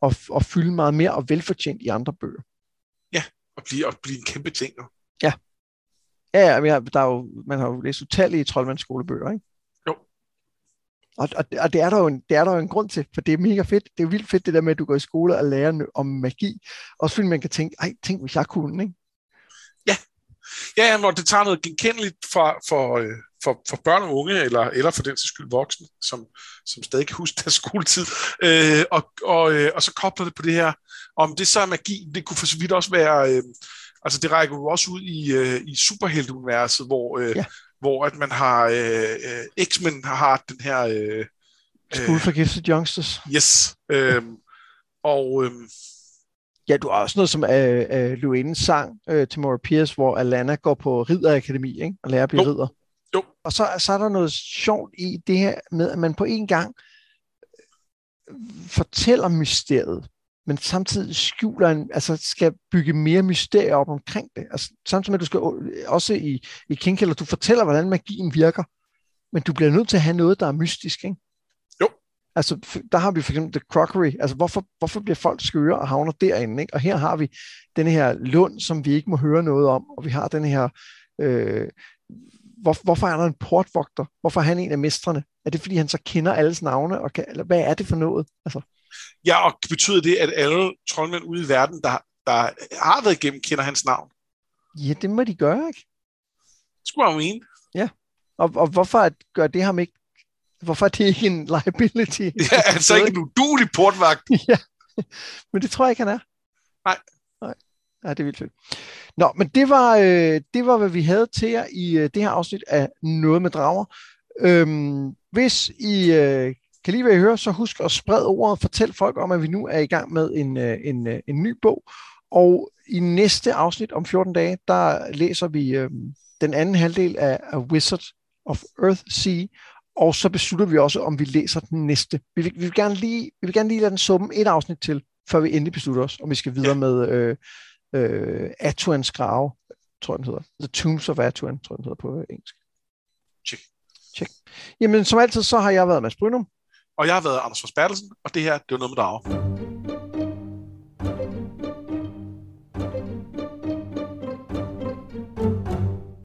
at, at fylde meget mere og velfortjent i andre bøger. Ja, og blive, og blive en kæmpe ting. Ja. Ja, ja der er jo, man har jo læst utallige troldmandsskolebøger, ikke? Og, og, og det, er der jo en, det er der jo en grund til, for det er mega fedt. Det er jo vildt fedt, det der med, at du går i skole og lærer om magi. Også fordi man kan tænke, ej, tænk hvis jeg kunne, ikke? Ja. Ja, ja, når det tager noget genkendeligt for, for, øh, for, for børn og unge, eller, eller for den til skyld voksne, som, som stadig kan huske deres skoletid, øh, og, og, øh, og så kobler det på det her, om det så er magi, det kunne for så vidt også være, øh, altså det rækker jo også ud i, øh, i superhelteuniverset, hvor, øh, ja. Hvor at man har, øh, øh, X-Men har den her... Øh, School for Gifted Youngsters. Yes, øh, og... Øh, Ja, du har også noget som øh, øh, Luennes sang øh, til Maura Pierce, hvor Alana går på ridderakademi ikke? og lærer at blive ridder. Jo. Og så, så er der noget sjovt i det her med, at man på en gang fortæller mysteriet, men samtidig skjuler en, altså skal bygge mere mysterier op omkring det. Altså, samtidig med, at du skal også i, i Kingkiller, du fortæller, hvordan magien virker, men du bliver nødt til at have noget, der er mystisk, ikke? Jo. Altså, der har vi for eksempel The Crockery. Altså, hvorfor, hvorfor bliver folk skøre og havner derinde, ikke? Og her har vi den her lund, som vi ikke må høre noget om, og vi har den her øh, hvor, hvorfor er der en portvogter? Hvorfor er han en af mestrene? Er det, fordi han så kender alles navne? Og kan, eller hvad er det for noget? Altså. Ja, og betyder det, at alle troldmænd ude i verden, der, der har været igennem, kender hans navn? Ja, det må de gøre, ikke? Det skulle man mene. Ja, og, og hvorfor gør det ham ikke Hvorfor er det ikke en liability? Ja, altså ikke en udulig portvagt. ja, men det tror jeg ikke, han er. Nej. Nej, ja, det er vildt fedt. Nå, men det var, øh, det var, hvad vi havde til jer i øh, det her afsnit af Noget med Drager. Øhm, hvis I øh, kan hvad I hører, så husk at sprede ordet. Fortæl folk om, at vi nu er i gang med en, øh, en, øh, en ny bog. Og i næste afsnit om 14 dage, der læser vi øh, den anden halvdel af A Wizard of Earth Sea, og så beslutter vi også, om vi læser den næste. Vi vil, vi vil, gerne, lige, vi vil gerne lige lade den summe et afsnit til, før vi endelig beslutter os, om vi skal videre ja. med øh, øh, Atuans grave, tror jeg den hedder. The Tombs of Atuan, tror jeg den hedder på engelsk. Check. Check. Jamen, som altid, så har jeg været Mads Brynum. Og jeg har været Anders Forsbergelsen, og det her, det var noget med drager.